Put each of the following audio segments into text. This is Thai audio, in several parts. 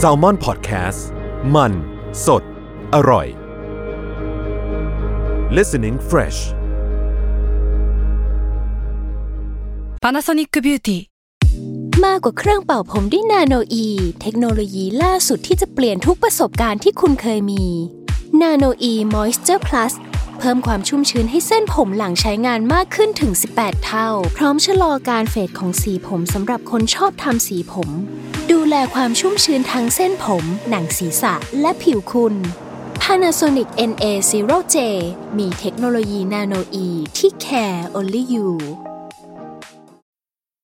s a l ม o n PODCAST มัน สด อร่อย listening fresh Panasonic Beauty มากกว่าเครื่องเป่าผมด้วยนาโนอีเทคโนโลยีล่าสุดที่จะเปลี่ยนทุกประสบการณ์ที่คุณเคยมีนาโนอีมอยส์เจอร์พลัส เพิ่มความชุ่มชื้นให้เส้นผมหลังใช้งานมากขึ้นถึง 18 เท่า พร้อมชะลอการเฟดของสีผมสำหรับคนชอบทำสีผม ดูแลความชุ่มชื้นทั้งเส้นผม หนังศีรษะและผิวคุณ Panasonic NA0J มีเทคโนโลยีนาโนอีที่ care only you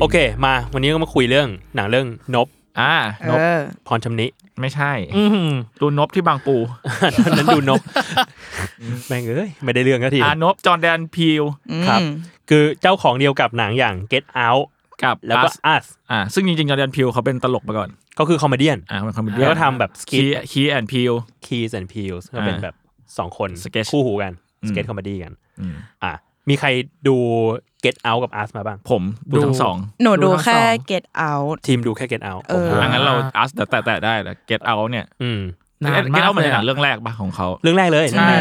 โอเค มาวันนี้ก็มาคุยเรื่องหนังเรื่องนบอ่านบพรชำนิไม่ใช่ดูนบที่บางปูตอนนั้นดูนบแม่งเอ้ยไม่ได้เรื่องก็ทีอ่านบจอร์แดนพีลครับคือเจ้าของเดียวกับหนังอย่าง Get Out กับแล้วก็ Us Us อ่าซึ่งจริงๆจอร์แดนพีลเขาเป็นตลกมาก่อนก็คือคอมเมดี้ อ่าเป็นคอมเมดี้แล้วก็ทำแบบสคีกิทคีแอนพีล Keys and Peels ก็เป็นแบบสองคน Sketch คู่หูกัน อืม สเก็ตคอมเมดี้กัน อะ มีใครดู Get Out กับ Us มาบ้าง ผมดูทั้งสองหนูดูดูทั้งแค่สอง get out ทีมดูแค่ Get Out เออผมอังั้นเราอัสแต่แต่แต่ได้แต่ get out เนี่ย อืมนาน get มาก out มันเลยเป็นหนัอะงเรื่องแรกปะของเขาเรื่องแรกเลยใช่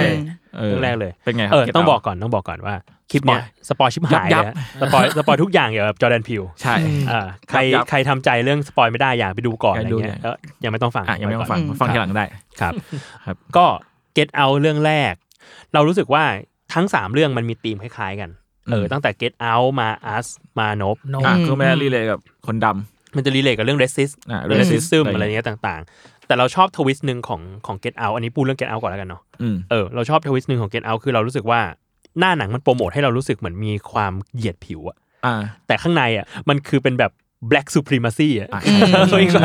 เรื่องแรกเลยเป็นไงครับเออ Get ต้อง Out บอกก่อนต้องบอกก่อนว่าคลิปเนี้ย spoil spoil ชิบหายยัเลยบอะ spoil spoil ทุกอย่างเกี่ยวกับ Jordan Peele ใช่อ่าใครยับใครทำใจเรื่อง spoil ไม่ได้อยากไปดูก่อนอะไรอยากดูเงี้ยเลยเออยังไม่ต้องฟังอะยังไม่ต้องฟังว้ก่นฟังทีหลังได้ครับ ครับ ก็ Get Out เรื่องแรก เรารู้สึกว่า ทั้งสามเรื่องมันมีธีมคล้ายๆกันเอออืมตั้งแต่ Get Out มา Us มา Nope อะคือไม่ได้ relate กับคนดำมันจะ relate กับเรื่อง racist อะ racism อะไรอะไรเงี้ยต่างๆ แต่เราชอบ twist หนึ่งของของ Get Out อันนี้พูดเรื่อง Get Out ก่อนแล้วกันเนาะอืมเออเราชอบ twist หนึ่งของ Get Out คือเรารู้สึกว่าหน้าหนังมันโปรโมทให้เรารู้สึกเหมือนมีความเหยียดผิวอะอ่าแต่ข้างในอะมันคือเป็นแบบ black supremacy อะอะใช่ใช่เฮ้ยก็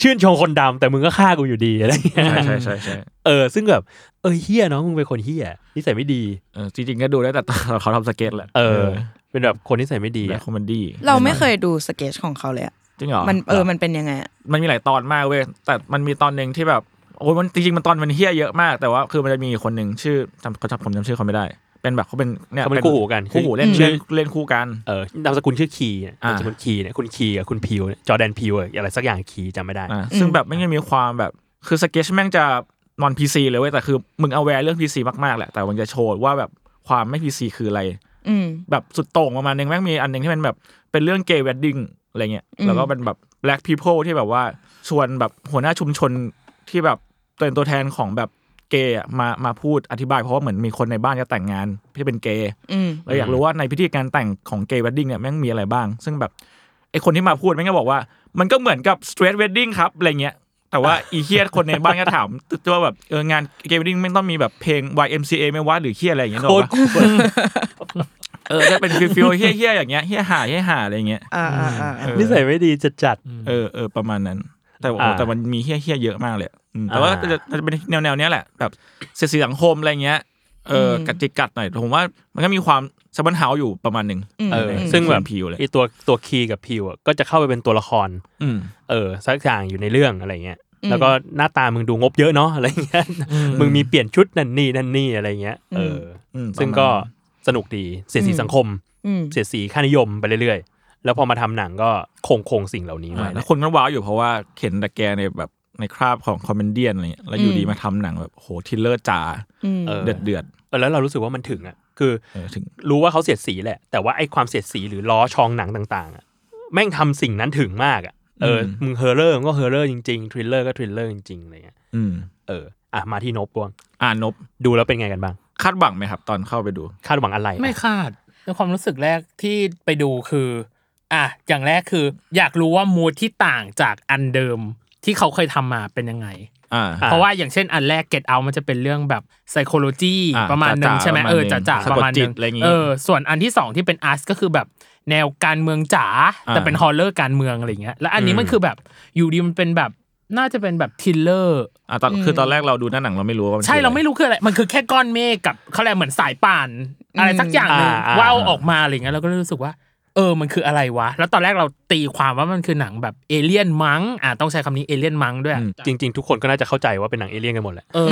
ชื่นชมคนดำแต่มึงก็ฆ่ากูอยู่ดีอะไรอย่างเงี้ยใช่ใช่ใช่ใช่เออ ซึ่งแบบเออเหี้ยเนาะมึงเป็นคนเหี้ยนิสัยไม่ดีเออจริงๆก็ดูได้แต่ตอนเขาทำสเก็ตแหละเออ เป็นแบบคนนิสัยไม่ดีและอะ comedy เราไม่เคยดูสเกจของเขาเลยอะจริงเหรอมันเออมันเป็นยังไงอะมันมีหลายตอนมากเว้ยแต่มันมีตอนหนึ่งที่แบบโอ้ยมันจริงๆมันตอนมันเฮี้ยเยอะมากแต่ว่าคือมันจะมีคนหนึ่งชื่อจำเขาจำผมจำชื่อเขาไม่ได้ เป็นแบบเขาเป็นเนี่ยเขาเป็นคู่หูกันคู่หูเล่นชื่เล่อนเล่นคู่กันเออนามสกุลชื่อ Key เนี่ยอ่านามสกุล Key เนี่ยคุณ Key กับคุณ Peele เนี่ย Jordan Peele อะอะไรสักอย่าง Key จำไม่ได้อ่าซึ่งแบบไม่งจะมีความแบบคือสเก็ตแม่งจะ non PC เลยเว้ยแต่คือมึง aware เรื่อง PC มากๆแหละแต่มันจะโชว์ว่าแบบความไม่ PC คืออะไรอืมแบบสุดโต่งประมาณนึงแม่งมีอันหนึงที่เป็นแบบเป็นเรื่องเกย์ w วดดิ้งอะไรเงี้ยอืมแล้วก็เป็นแบบ black people ที่แบบว่าชวนแบบหัวหน้าชุมชนที่แบบเป็นตัวแทนของแบบ เกย์อะมามาพูดอธิบายเพราะว่าเหมือนมีคนในบ้านจะแต่งงานที่เป็นเกย์อืมเราอยากรู้ว่าในพิธีการแต่งของเกย์ w วดดิ้งเนี่ยแม่งมีอะไรบ้าง ซึ่งแบบไอคนที่มาพูดแม่งก็บอกว่า มันก็เหมือนกับ straight wedding ครับอะไรเงี้ยแต่ว่าอีเหี้ยคนในบ้านก็ถามว่าแบบเอองานเกย์ w วดดิ้งไม่งต้องมีแบบเพลง YMCA ไหม่ว่าหรือเหี้ยอะไรอย่างเงี้ยหรอโคตรวะเออจะเป็นฟิลฟิลเฮี้ยเฮี้ยๆอย่างเงี้ยเฮี้ยหาเฮี้ยหาอะไรเงี้ยอ่าอ่าอ่าอ่านิสัยไม่ดีจัดจัดเออเออประมาณนั้น แต่โอ้โหอ่าแต่มันมีเฮี้ยเฮี้ยเยอะมากเลยอืม แต่ว่าอ่าจะจะเป็นแนวแนวๆเนี้ยแหละแบบเสียดสีสังคมอะไรเงี้ยเออกัดจิกกัดหน่อยผมว่ามันก็มีความซับบันเฮาอยู่ประมาณหนึ่งเออในซึ่งแบบพิวเลยไอตัวตัวคีกับพิวอะก็จะเข้าไปเป็นตัวละครอืมเออสักอย่างอยู่ในเรื่องอะไรเงี้ยแล้วก็หน้าตามึงดูงบเยอะเนาะอะไรเงี้ยมึงมีเปลี่ยนชุดนั่นนี่นั่นนี่อะไรเงี้ยเอออมซึ่งประมาณก็สนุกดีเสียดสีสังคมอืมเสียดสีค่านิยมไปเรื่อยๆ แล้วพอมาทำหนังก็คงคงสิ่งเหล่านี้อ่าไว้แล้วคนก็ว้าวอยู่เพราะว่าเห็นแต่แกในแบบ ในคราบของ comedy อะไรเงี้ยแล้วอยู่ดีมาทำหนังแบบโห thriller จ๋าอืมเออเดือดเดือดเออแล้วเรารู้สึกว่ามันถึงอะคือเออถึงรู้ว่าเขาเสียดสีแหละ แต่ว่าไอ้ความเสียดสีหรือล้อชองหนังต่างๆอะแม่งทำสิ่งนั้นถึงมากอะเออมึง horror ก็ horror จริงๆ thriller ก็ thriller จริงๆอะไรเงี้ยอืมเอออะมาที่นบกวงอ่านบดูแล้วเป็นไงกันบ้าง คาดหวังไหมครับ ตอนเข้าไปดู คาดหวังอะไรอะไม่คาดในความรู้สึกแรกที่ไปดูคือ อะอย่างแรกคือ อยากรู้ว่ามูดที่ต่างจากอันเดิม ที่เขาเคยทำมาเป็นยังไงอ่าเพราะว่าอย่างเช่นอันแรก get out มันจะเป็นเรื่องแบบ psychology อ่าประมาณหนึ่งจ๋าๆใช่ไหมประมาณเออหนึ่งจ๋าๆประมาณหนึงสะกดจิตอะไรอย่างงี้เออส่วนอันที่สองที่เป็น us ก็คือแบบแนวการเมืองจ๋าแต่อ่าเป็นฮอลเลอร์การเมืองอะไรเงี้ยแล้วอันนี้มันคือแบบอยู่ดีมันเป็นแบบน่าจะเป็นแบบ thriller อะตอนคือตอนแรกเราดูหน้าหนังเราไม่รู้ว่ามันใช่คืออะเราไม่รู้คืออะไรมันคือแค่ก้อนเมฆกับเขาเรียกเหมือนสายป่าน อะไรสักอย่างหนึ่งอ่าอ่าว่าวออกมาอะไรเงี้ยเราก็เลยรู้สึกว่า เออมันคืออะไรวะ แล้วตอนแรกเราตีความว่ามันคือหนังแบบเอเลี่ยนมั้งอ่าต้องใช้คำนี้เอเลี่ยนมั้งด้วยจริง ๆ ทุกคนก็น่าจะเข้าใจว่าเป็นหนังเอเลี่ยนกันหมดแหละเออ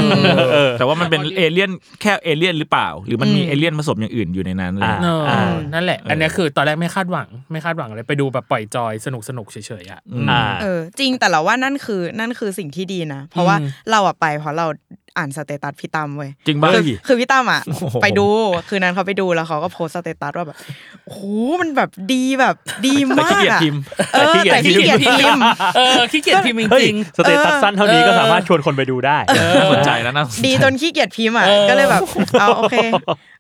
เออแต่ว่ามันเป็นเอเลี่ยนแค่เอเลี่ยนหรือเปล่า หรือมันมีอืมเอเลี่ยนผสมอย่างอื่นอยู่ในนั้นอะไรอย่างเอเงี้ยออ่านั่นแหละ อันเนี้ยคือตอนแรกไม่คาดหวังไม่คาดหวังเลยไปดูแบบปล่อยจอยสนุกสนุกๆเฉยๆอะอ่าเออจริงแต่เราว่านั่นคือนั่นคือสิ่งที่ดีนะ เพราะว่าอืมเราอะไปเพราะเรา อ่านสเตตัสพี่ตั้มเว้ยจริงป่ะคือคือพี่ตั้มอะโอ้โหไปดู คืนนั้นเขาไปดูแล้วเขาก็โพสต์สเตตัสว่าแบบโอ้โหมันแบบดีแบบดีแต่มาขี้เกียจอะพิมพ์เออแต่ขี้เกียจพิมพ์เออขี้เกียจพิมพ์เฮ้ยจริงสเตตัสสั้นเท่านี้ก็สามารถชวนคนไปดูได้น่าสนใจแล้วนะดีจนขี้เกียจพิมพ์อะเออก็เลยแบบเอาโอเค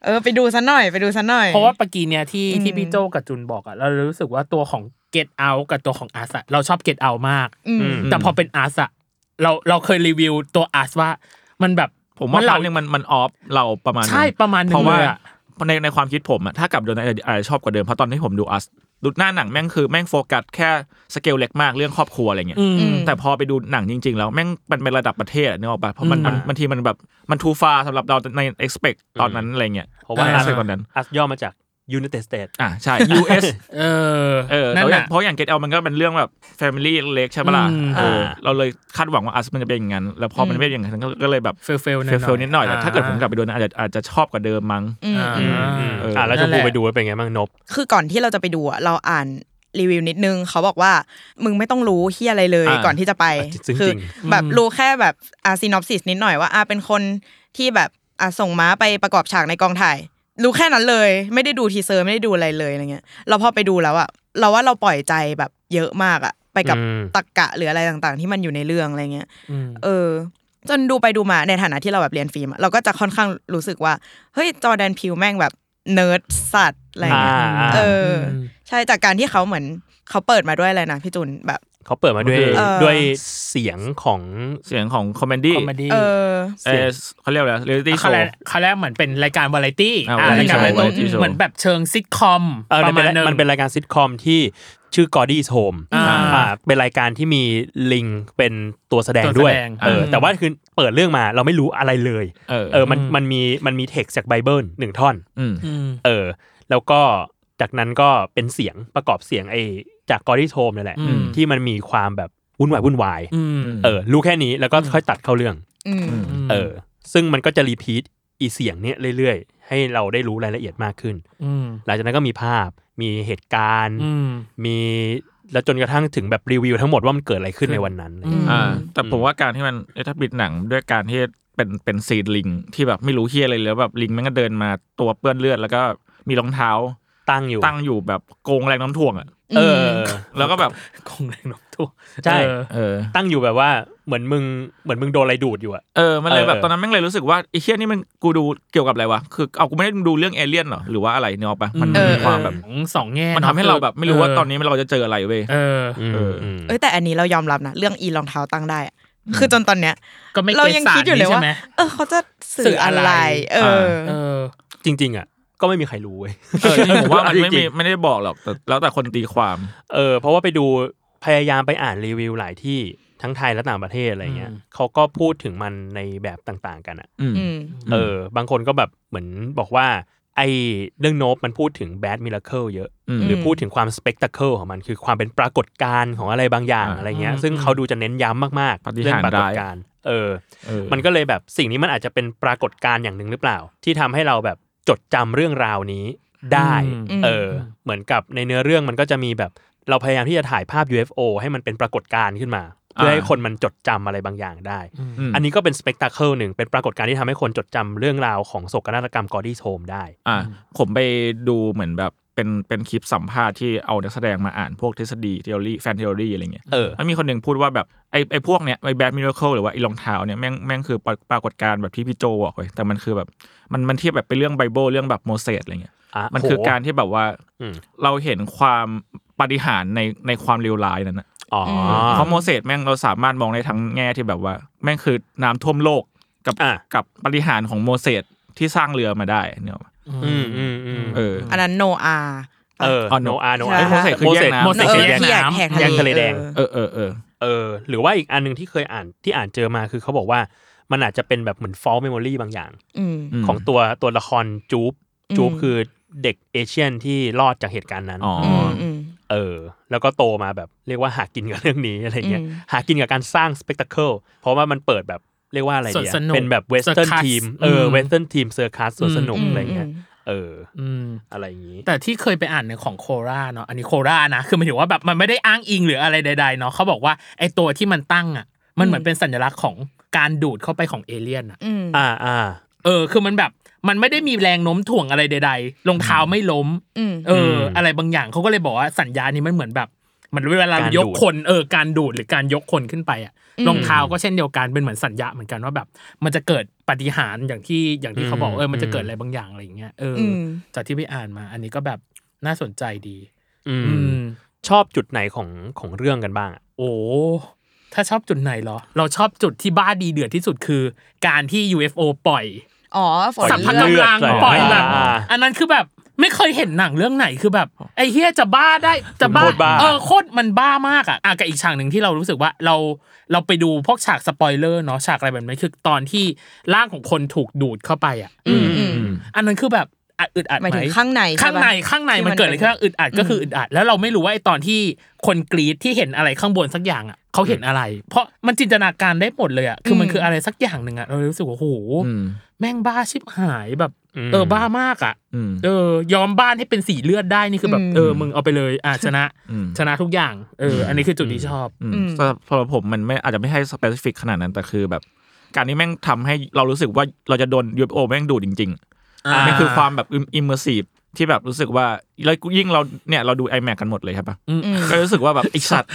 เออไปดูซะหน่อยไปดูซะหน่อยๆเพราะว่าเมื่อกี้เนี่ยที่อืมที่พี่โจกับจุนบอกอะเรารู้สึกว่าตัวของ Get Out กับตัวของ Us อะเราชอบ Get Out มากอืมอืมแต่พอเป็น Us อะเราเราเคยรีวิวตัว Us ว่า มันแบบผมว่าเหเราล่หนึ่งมันมัน off เราประมาณนึงใช่ประมาณนึงเพราะว่าเลยอะในในความคิดผมอะถ้ากลับโดนอาจจะอาจจะชอบกว่าเดิมเพราะตอนที่ผมดู Us ดูหน้าหนังแม่งคือแม่งโฟกัสแค่สเกลเล็กมากเรื่องครอบครัวอะไรเงี้ยอืมอืมแต่พอไปดูหนังจริง ๆ แล้วแม่งมันเป็นระดับประเทศอะนึกออกปะเพราะมันมันอืมบางทีมันแบบมันทูฟาสำหรับเราใน expect ตอนนั้นอะไรเงี้ยเพราะว่าในอ่า expect ตอนนั้นอัสย่อมาจาก United States อะใช่ US เออเออนั่แล้วนอย่างน่ะเพราะอย่าง Get Out มันก็เป็นเรื่องแบบ Family เล็กใช่ปะล่ะอืมเอออ่าเราเลยคาดหวังว่าอัสมันจะเป็นอย่างนั้น แล้วพอมันไม่เป็นอย่างนั้นก็ก็เลยแบบเฟลเฟลเฟลๆนิดหน่อยแต่ถ้าเกิดผมกลับไปดูนะอาจจะอาจจะชอบกว่าเดิมมั้งอืมอ่าอืมอืมเอออ่อ่าแล้วชมนั่พูนแหละไปดูว่าเป็นไงบ้างนบ คือก่อนที่เราจะไปดูอะเราอ่านรีวิวนิดนึงเขาบอกว่ามึงไม่ต้องรู้เฮียอะไรเลยอ่าก่อนที่จะไปซึ่งคือจริงแบบรู้แค่แบบอ่า synopsis นิดหน่อยว่าอาเป็นคนที่แบบอาส่งม้าไปประกอบฉากในกองถ่าย รู้แค่นั้นเลย ไม่ได้ดู teaser ไม่ได้ดูอะไรเลยอะไรเงี้ยเราพอไปดูแล้วอะเราว่าเราปล่อยใจแบบเยอะมากอะไปกับอืมตรกกะหรืออะไรต่างๆ ที่มันอยู่ในเรื่องอะไรเงี้ยอืมเออ จนดูไปดูมาในฐานะที่เราแบบเรียนฟิล์มอะเราก็จะค่อนข้างรู้สึกว่าเฮ้ย Jordan Peele แม่งแบบเนิร์ดสัตว์อะไรเงี้ยอ่าเอออ ใช่จากการที่เขาเหมือนเขาเปิดมาด้วยอะไรนะพี่จุนแบบ เขาเปิดมาด้วยเออ ด้วยเสียงของเสียงของ comedy comedy เออ เออเขาเรียกว่าอะไร reality show เขาเรียกว่า เขาเรียกเหมือนเป็นรายการวาไรตี้อ่าอ่ารายการ variety show variety show เหมือนแบบเชิงซิทคอมเออมันเป็นประมาณนึง มันเป็นรายการซิทคอมที่ชื่อ Gordy's Home อ่าอ่าเป็นรายการที่มีลิงเป็นตัวแสดงตัวแสดงด้วยเอออืมแต่ว่าคือเปิดเรื่องมาเราไม่รู้อะไรเลย เออเออมันมันมีมันมีเท็กซ์จากไบเบิลหนึ่งท่อน อืม อืม เออแล้วก็จากนั้นก็เป็นเสียงประกอบเสียงไอ จาก Gordy's Home นี่แหละอืมที่มันมีความแบบวุ่นวายวุ่นวายอืมเออรู้แค่นี้แล้วก็ค่อยตัดเข้าเรื่องอืมเออ ซึ่งมันก็จะ repeat อีเสียงเนี้ยเรื่อยๆ ให้เราได้รู้รายละเอียดมากขึ้นอืมหลังจากนั้นก็มีภาพมีเหตุการณ์อืมมีแล้วจนกระทั่งถึงแบบรีวิวทั้งหมดว่ามันเกิดอะไรขึ้นในวันนั้นอืมอ่าแต่ผมว่าการที่มันเอถ้าปิดหนังด้วยการที่เป็นเป็นซีนลิงที่แบบไม่รู้เฮียอะไรเลยแล้วแบบลิงแม่งก็เดินมาตัวเปื้อนเลือดแล้วก็มีรองเท้าตั้งอยู่ตั้งอยู่แบบโกงแรงน้ำถ่วงอะ เออ แล้วก็แบบคงแรงโน้มถ่วงใช่เออเออ ตั้งอยู่แบบว่าเหมือนมึงเหมือนมึงโดนอะไรดูดอยู่อะเออมันเลยแบบเออตอนนั้นแม่งเลยรู้สึกว่าไอ้เฮียนี่มันกูดูเกี่ยวกับอะไรวะคือเอากูไม่ได้ดูเรื่องเอเลี่ยนหรอหรือว่าอะไรเนี่ยหรอกปะมันเออมีความแบบของสองแง่มันทำให้เราแบบไม่รู้ว่าตอนนี้เราจะเจออะไรเว้ยเอออืมเอออืมเอ้ยแต่อันนี้เรายอมรับนะเรื่องอีรองเท้าตั้งได้อะคือจนตอนเนี้ยก็ไม่เราเก็ตยังสารคิดอยู่เลยนี้ใช่ว่าไหมเออเขาจะสื่สื่อออะอะไรไรเออเออจริง ๆอะ ก็ไม่มีใครรู้เว้ยเออผมว่ามันไม่จริมีงไม่ได้บอกหรอกแต่แล้วแต่คนตีความ เออเพราะว่าไปดูพยายามไปอ่านรีวิวหลายที่ทั้งไทยและต่างประเทศอะไรเงี้ยอืมเขาก็พูดถึงมันในแบบต่างๆ กันอะอืมอืม เออ บางคนก็แบบเหมือนบอกว่า ไอเรื่องโนบมันพูดถึงแบดมิ r เคิลเยอะ อืม หรือพูดถึงความสเปกต c เคิลของมันคือความเป็นปรากฏการณ์ของอะไรบางอย่างอ่าอะไรเงี้ยอืมซึ่งเขาดูจะเน้นย้ำมากปาฏิๆเรื่หาริย์ ปรากฏร้ายการณ์เออ เออมันก็เลยแบบสิ่งนี้มันอาจจะเป็นปรากฏการณ์อย่างหนึ่งหรือเปล่า ที่ทำให้เราแบบ จดจำเรื่องราวนี้ได้อืมเออ เหมือนกับในเนื้อเรื่องมันก็จะมีแบบ เราพยายามที่จะถ่ายภาพ UFO ให้มันเป็นปรากฏการณ์ขึ้นมาเพื่อให้คนมันจดจำอะไรบางอย่างได้อืมอันนี้ก็เป็นสเปกต c เคิลหนึ่ง เป็นปรากฏการณ์ที่ทำให้คนจดจำเรื่องราวของโศกนาฏกรรม Gordy's Home ได้ อ่าผมไปดูเหมือนแบบ เป็นเป็นคลิปสัมภาษณ์ที่เอานักแสดงมาอ่านพวกทฤษฎีทฤษฎีแฟนทฤษฎีอะไรเงี้ยเออมันมีคนหนึ่งพูดว่าแบบไอ้ไอ้พวกเนี้ยไอ้ bad miracle หรือว่าไอ้รองเท้าเนี่ยแม่งแม่งคือปรปรากฏการณ์แบบที่พี่โจบอกเลยแต่มันคือแบบมันมันเทียบแบบเป็นเรื่องไบเบิลเรื่องแบบโมเสสอะไรเงี้ยอะมันคือโหการที่แบบว่าอืมเราเห็นความปาฏิหาริย์ในในความเลวร้ายนั้นนะอ๋อเพราะโมเสสแม่งเราสามารถมองในทั้งแง่ที่แบบว่า แม่งคือน้ำท่วมโลกกับอะกับปาฏิหาริย์ของโมเสสที่สร้างเรือมาได้เนี่ย อืมอืมอืมเอออันนั้น Noah ปะเอออ๋อโน Noah อาโนใช่อาโมเสสคือแยกน้ำโมเสสเออคือแยกที่แยกน้ำแหกทะเลแยกทะเลแดงเออเออเออเออเออ หรือว่าอีกอันหนึ่งที่เคยอ่านที่อ่านเจอมาคือเขาบอกว่ามันอาจจะเป็นแบบเหมือน false memory บางอย่างอืมมของตัวตัวละคร Jupe Jupe อืมคือเด็ก Asian ที่รอดจากเหตุการณ์นั้นอ๋ออืมอืมเออ แล้วก็โตมาแบบเรียกว่าหากินกับเรื่องนี้อะไรเงี้ยอืมหากินกับการสร้างสเปกต c เคิลเพราะว่ามันเปิดแบบ เรียกว่าอะไรสวนเดียสนุกเป็นแบบเวสเทิร์น Circus ทีมเอออืม western theme circus สวนสนุกอืมอะไรเงี้ยอืมเอออืมอะไรอย่างงี้ แต่ที่เคยไปอ่านในของ Quora เนาะอันนี้ Quora นะ คือหมายถึงว่าแบบมันไม่ได้อ้างอิงหรืออะไรใดๆเนาะเขาบอกว่าไอ้ตัวที่มันตั้งอะ มันเหมือนเป็นสัญลักษณ์ของการดูดเข้าไปของเอเลี่ยนอะอืมอ่าอ่าเออ คือมันแบบมันไม่ได้มีแรงโน้มถ่วงอะไรใดๆรองเท้าไม่ล้มอืมเอออมอะไรบางอย่างเขาก็เลยบอกว่าสัญญานี้มันเหมือนแบบเหมันเวลาการยกดูดคนเออการดูดหรือการยกคนขึ้นไปอะอืม รองเท้าก็เช่นเดียวกันเป็นเหมือนสัญญาเหมือนกันว่าแบบ มันจะเกิดปาฏิหารย์อย่างที่อย่างที่เขาบอกเออมันจะเกิดอะไรบางอย่างอะไรอย่างเงี้ยเอออมจากที่ไปอ่านมา อันนี้ก็แบบน่าสนใจดี อือืมมชอบจุดไหนของของเรื่องกันบ้างอะโอ้ถ้าชอบจุดไหนเหรอ เราชอบจุดที่บ้าดีเดือดที่สุดคือ การที่ UFO ปล่อย อ๋อฝนสัมพันธ์เลือดกำลังใส่ปล่อยแบบอ่าอันนั้นคือแบบไม่เคยเห็นหนังเรื่องไหนคือแบบไอ้เฮียจะบ้าได้จะบ้าโคตรบ้าเออโคตรมันบ้ามากอะอะกับอีกฉากหนึ่งที่เรารู้สึกว่าเราเราไปดูพวกฉากสปอยเลอร์เนาะฉากอะไรแบบนี้คือตอนที่ร่างของคนถูกดูดเข้าไปอะอืมอืมอันนั้นคือแบบอัดอึดอัดหมายถึงไข้างในใช่ปะข้างในข้างในที่มันเกิดอะไรเป็นขึ้นอึดอัดก็คืออึดอัด แล้วเราไม่รู้ว่าไอ้ตอนที่คนกรีดที่เห็นอะไรข้างบนสักอย่างอะเขาเห็นอะไร เพราะมันจินตนาการได้หมดเลยอะคือมันคืออะไรสักอย่างหนึ่งอะเรารู้สึกว่าโอ้โหอืม แม่งบ้าชิบหายแบบอืมเออบ้ามากอะอืมเออยอมบ้านให้เป็นสีเลือดได้นี่คือแบบอืมเออมึงเอาไปเลยอะชนะอืมชนะทุกอย่างเออ อันนี้คือจุดที่ชอบอืมอืมสำหรับสำหรับผมมันไม่อาจจะไม่ให้สเปซิฟิกขนาดนั้นแต่คือแบบ การที่แม่งทำให้เรารู้สึกว่าเราจะโดน UFO แม่งดูดจริงๆอ่ามันคือความแบบอิมเมอร์ซีฟที่แบบรู้สึกว่าแล้วยิ่งเราเนี่ยเราดู iMac กันหมดเลยครับปะอืมก็รู้สึกว่าแบบไอสัตว์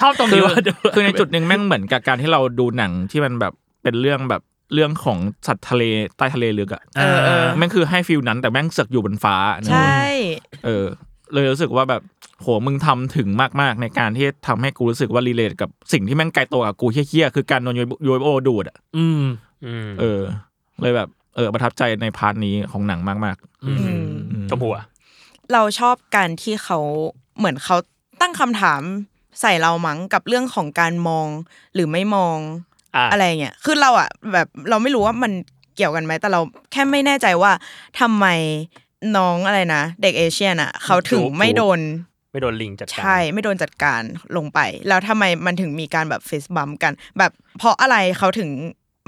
ชอบตรงคืนี้อว่าคือในจุดหนึ่งแม่งเหมือนกับการที่เราดูหนังที่มันแบบเป็นเรื่องแบบ เรื่องของสัตว์ทะเลใต้ทะเลลึกอะเออเออแม่งคือให้ฟิลนั้น แต่แม่งเสือกอยู่บนฟ้านะใช่เออ เลยรู้สึกว่าแบบโหมึงทำถึงมากๆ ในการที่ทำให้กูรู้สึกว่า relate กับสิ่งที่แม่งไกลตัวกับกูเหี้ยๆคือการโดนยูเอโอดูดอะอืมอืมเออ เลยแบบ เออประทับใจใน part นี้ของหนังมากอืมๆอืมชมพูอะเราชอบการที่เขาเหมือนเขาตั้งคำถามใส่เรามั้งกับเรื่องของการมองหรือไม่มอง อะอะไรเงี้ยคือเราอะแบบเราไม่รู้ว่ามันเกี่ยวกันไหมแต่เราแค่ไม่แน่ใจว่าทำไมน้องอะไรนะเด็กเอเชียนอะเขาถึงไม่โดนไม่โดนลิงจัดการใช่ไม่โดนจัดการลงไป แล้วทำไมมันถึงมีการแบบเฟซบัมกัน แบบเพราะอะไรเขาถึง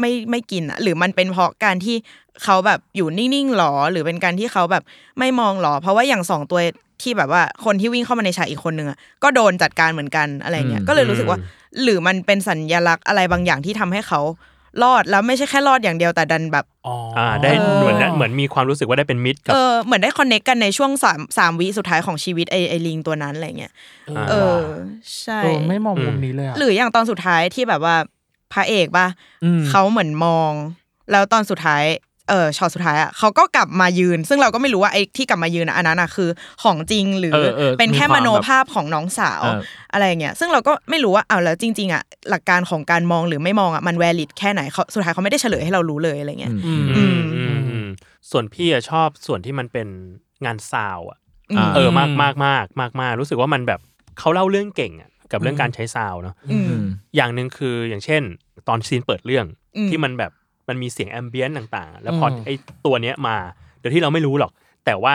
ไม่ไม่กินอะหรือมันเป็นเพราะการที่เขาแบบอยู่นิ่งๆหรอ หรือเป็นการที่เขาแบบไม่มองหรอ เพราะว่าอย่างสองตัวที่แบบว่าคนที่วิ่งเข้ามาในฉากอีกคนนึงอะก็โดนจัดการเหมือนกันอะไรเงี้ยอืมก็เลยรู้สึกว่า หรือมันเป็นสัญลักษณ์อะไรบางอย่างที่ทำให้เขารอดแล้วไม่ใช่แค่รอดอย่างเดียวแต่ดันแบบอ๋ออ่าได้เหมือนเหมือนมีความรู้สึกว่าได้เป็นมิตรกับเออเหมือนได้ connect กันในช่วงสามสามวิสุดท้ายของชีวิตไอไอลิงตัวนั้นอะไรเงี้ยอ่าเออใช่เออไม่มองมุมนี้เลยอะหรืออย่างตอนสุดท้ายที่แบบว่าพระเอกป่ะอืมเขาเหมือนมอง แล้วตอนสุดท้าย เออช็อตสุดท้ายอะเขาก็กลับมายืน ซึ่งเราก็ไม่รู้ว่าไอ้ที่กลับมายืนอะอันนั้นอะคือ ของจริงหรือเออเออเป็นแค่มีความมโนภาพของน้องสาวเอออะไรอย่างเงี้ยซึ่งเราก็ไม่รู้ว่าเอ้าแล้วจริง ๆอะหลักการของการมองหรือไม่มองอะมันแวลิดแค่ไหนเขาสุดท้ายเขาไม่ได้เฉลยให้เรารู้เลยอะไรเงี้ยอืมอืมอืมอืมส่วนพี่อะชอบส่วนที่มันเป็นงานซาวอะอ่าเออมากมากมากมากมากรู้สึกว่ามันแบบเขาเล่าเรื่องเก่งอะกับเรื่องการใช้ซาวเนาะอืมอย่างหนึ่งคืออย่างเช่น ตอนซีนเปิดเรื่องอืมที่มันแบบ มันมีเสียงแอมเบียนต่างๆ แล้วพออมไอ้ตัวเนี้ยมาโดยที่เราไม่รู้หรอก แต่ว่า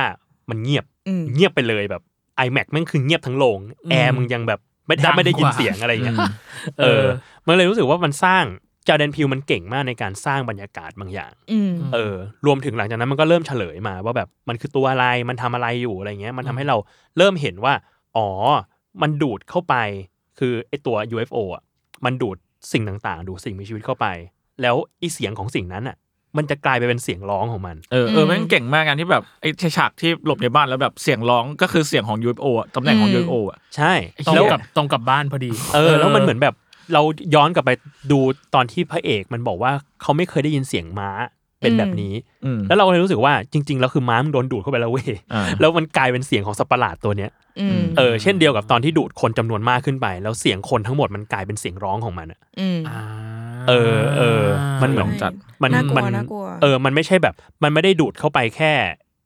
มันเงียบอืมเงียบไปเลยแบบ iMac แม่งคือเงียบทั้งโรงแอร์มึงยังแบบไม่ดังไม่ได้ยินกว่าเสียงอะไรอย่างเงี้ยอืมเออ มันเลยรู้สึกว่ามันสร้างจาเดนพิวมันเก่งมากในการสร้างบรรยากาศบางอย่างอืมเออ รวมถึงหลังจากนั้นมันก็เริ่มเฉลยมาว่าแบบมันคือตัวอะไรมันทำอะไรอยู่อะไรเงี้ย มันทำให้เราเริ่มเห็นว่า อ๋อ มันดูดเข้าไป คือไอตัว UFO อะมันดูดสิ่งต่างๆ ดูดสิ่งมีชีวิตเข้าไป แล้วไอเสียงของสิ่งนั้นอะ มันจะกลายไปเป็นเสียงร้องของมัน เออเออแม่งเก่งมากการที่แบบไอ้ฉากที่หลบในบ้านแล้วแบบเสียงร้องก็คือเสียงของ UFO อะตำแหน่งของอืม UFO อะใช่ตรงแล้วกับตรงกับบ้านพอดี เออ แล้วมันเหมือนแบบเราย้อนกลับไปดูตอนที่พระเอกมันบอกว่าเขาไม่เคยได้ยินเสียงม้าเป็นแบบนี้อืมแล้วเราเลยรู้สึกว่าจริง ๆ แล้วคือม้ามันโดนดูดเข้าไปแล้วเว้ยอ่าแล้วมันกลายเป็นเสียงของสัตว์ประหลาดตัวเนี้ยอืมเออเช่นเดียวกับตอนที่ดูดคนจำนวนมากขึ้นไป แล้วเสียงคนทั้งหมดมันกลายเป็นเสียงร้องของมันอะอืม เออเออ มันเหมือนจัดมันน่ากลัวมัน่ากลัวเออ มันไม่ใช่แบบ มันไม่ได้ดูดเข้าไปแค่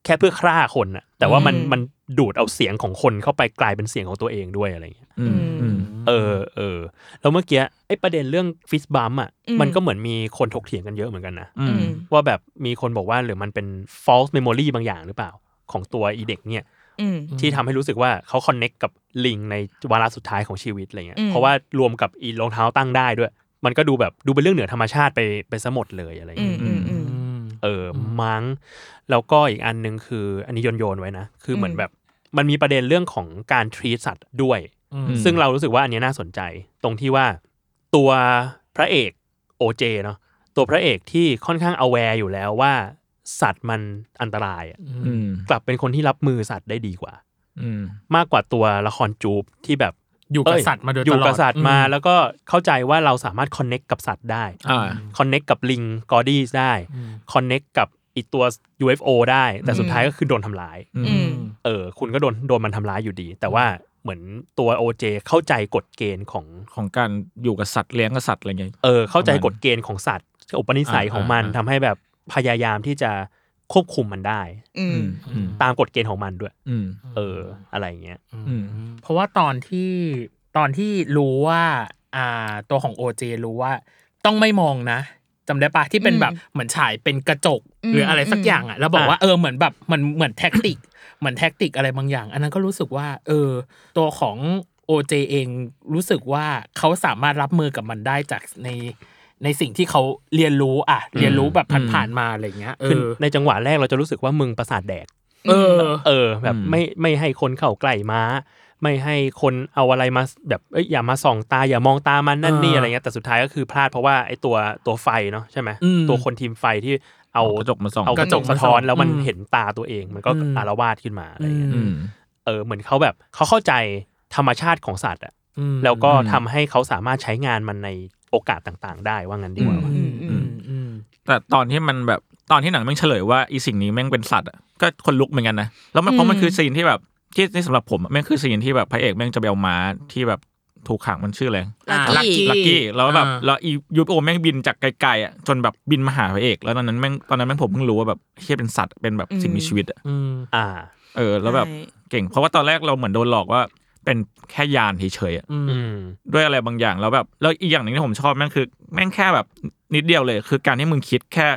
แค่เพื่อฆ่าคนอะแต่ว่ามันอืมมันดูดเอาเสียงของคนเข้าไปกลายเป็นเสียงของตัวเองด้วยอะไรอย่างเงี้ยอืมอืมเออเออแล้วเมื่อกี้ไอ้ประเด็นเรื่องฟิสบัมอะอืมมันก็เหมือนมีคนถกเถียงกันเยอะเหมือนกันนะอือืมมว่าแบบมีคนบอกว่าหรือมันเป็น false memory บางอย่างหรือเปล่า ของตัวอีเด็กเนี่ยอืมที่ทำให้รู้สึกว่าเขาคอนเน็กกับลิงในวาระสุดท้ายของชีวิตอะไรเงี้ยอืมเพราะว่ารวมกับอีรองเท้าตั้งได้ด้วย มันก็ดูแบบดูเป็นเรื่องเหนือธรรมชาติไปไปซะหมดเลยอะไรอืเงี้มยอืมอืมเออมั้งแล้วก็อีกอันหนึ่งคือ อันนี้โยนโยนๆไว้นะคือเหมือนอืมแบบมันมีประเด็นเรื่องของการทรีสัตว์ด้วยอืมซึ่งเรารู้สึกว่าอันเนี้ยน่าสนใจ ตรงที่ว่าตัวพระเอกโอเจเนาะตัวพระเอกที่ค่อนข้าง aware อยู่แล้วว่า สัตว์มันอันตรายอะอืมกลับเป็นคนที่รับมือสัตว์ได้ดีกว่าอืมมากกว่าตัวละคร Jupe ที่แบบ อยู่กับเยสัตว์มาโดยตลอดอยู่กับสัตว์มาอืมแล้วก็เข้าใจว่าเราสามารถ connect กับสัตว์ได้อ่า connect กับลิง Gordy ได้ connect กับอีตัว UFO ได้ แต่สุดท้ายก็คือโดนทำร้ายอือืมมเออ คุณก็โดนโดนมันทำร้ายอยู่ดี แต่ว่าเหมือนตัว OJ เข้าใจกฎเกณฑ์ของของการอยู่กับสัตว์เลี้ยงกับสัตว์อะไรเงี้ยเออเข้าใจประมาณกฎเกณฑ์ของสัตว์อุปนิสัยอ่าของมันอ่าทำให้แบบพยายามที่จะ ควบคุมมันได้อืมอืมตามกฎเกณฑ์ของมันด้วย อืม เออ อะไรอย่างเงี้ยอืม เพราะว่าตอนที่ตอนที่รู้ว่า อ่า ตัวของโอเจรู้ว่า ต้องไม่มองนะจำได้ปะที่เป็นอืมแบบเหมือนฉายเป็นกระจกอืมหรืออะไรสักอืมอย่างอะแล้วบอกอะว่าเออเหมือนแบบมันเหมือนแท็กติกเหมือนแท็กติกอะไรบางอย่าง อันนั้นก็รู้สึกว่า เออ ตัวของโอเจเองรู้สึกว่าเขาสามารถรับมือกับมันได้จากใน ในสิ่งที่เขาเรียนรู้อะเรียนรู้แบบผ่านๆมาอะไรเงี้ยเอคืออในจังหวะแรกเราจะรู้สึกว่ามึงประสาทแดก เออ เออ แบบอืมไม่ไม่ให้คนเข้าใกล้ม้า ไม่ให้คนเอาอะไรมาแบบเอ้ยอย่ามาส่องตาอย่ามองตามันนั่นนี่เออออะไรเงี้ยแต่สุดท้ายก็คือพลาดเพราะว่าไอ้ตัวตัวไฟเนาะใช่ไหมอืมตัวคนทีมไฟที่เอาเอากระจกมาส่องเอากระจกสะท้อนแล้วมันอืมเห็นตาตัวเองมันก็อืมอารวาสขึ้นมาอะไรเงี้ยอืมเออเหมือนเขาแบบเขาเข้าใจธรรมชาติของสัตว์อะอืมแล้วก็อืมทำให้เขาสามารถใช้งานมันใน โอกาสต่างๆ ได้ว่างั้นดีกว่าอืมอืมอืมแต่ตอนที่มันแบบตอนที่หนังแม่งเฉลยว่าอีสิ่งนี้แม่งเป็นสัตว์อะก็ขนลุกเหมือนกันนะแล้วมันเพราะมันคือซีนที่แบบที่ที่สำหรับผมอะแม่งคือซีนที่แบบพระเอกแม่งจะไปเอาม้าที่แบบถูกขังมันชื่ออะไรอ่า Lucky Lucky แล้วแบบอ่าแล้วอียูโอแม่งบินจากไกลๆอะจนแบบบินมาหาพระเอก แล้วตอนนั้นแม่งตอนนั้นแม่งผมเพิ่งรู้ว่าแบบเหี้ยเป็นสัตว์เป็นแบบสิ่งมีชีวิตอะอืมอ่า เออ แล้วแบบใช่เก่ง เพราะว่าตอนแรกเราเหมือนโดนหลอกว่า เป็นแค่ยานเฉยๆอะอืมอืมด้วยอะไรบางอย่างแล้วแบบแล้วอีกอย่างหนึ่งที่ผมชอบแม่งคือ แม่งแค่แบบนิดเดียวเลย คือการที่มึงคิดแค่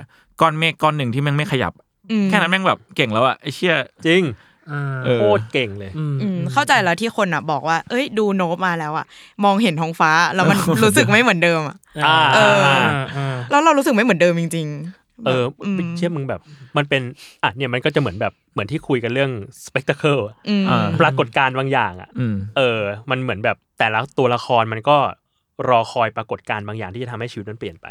ก้อนเมฆก้อนหนึ่งที่แม่งไม่ขยับอืมแค่นั้นแม่งแบบเก่งแล้วอะไอ้เชี่ยจริงอ่าเออโคตรเก่งเลยมอืมเข้าใจแล้วที่คนอะบอกว่า เอ้ยดูโนบมาแล้วอะ มองเห็นท้องฟ้าแล้วมันรู้สึกไม่เหมือนเดิมอะอ่าเอออ่าแล้วเรารู้สึกไม่เหมือนเดิมจริงๆ เออแบบมเชื่อมึงแบบ มันเป็นอะเนี่ยมันก็จะเหมือนแบบเหมือนที่คุยกันเรื่อง spectacle อะอืมอ่าปรากฏการณ์บางอย่างอะอืมเออ มันเหมือนแบบแต่ละตัวละครมันก็รอคอยปรากฏการณ์บางอย่างที่จะทำให้ชีวิตมันเปลี่ยนไป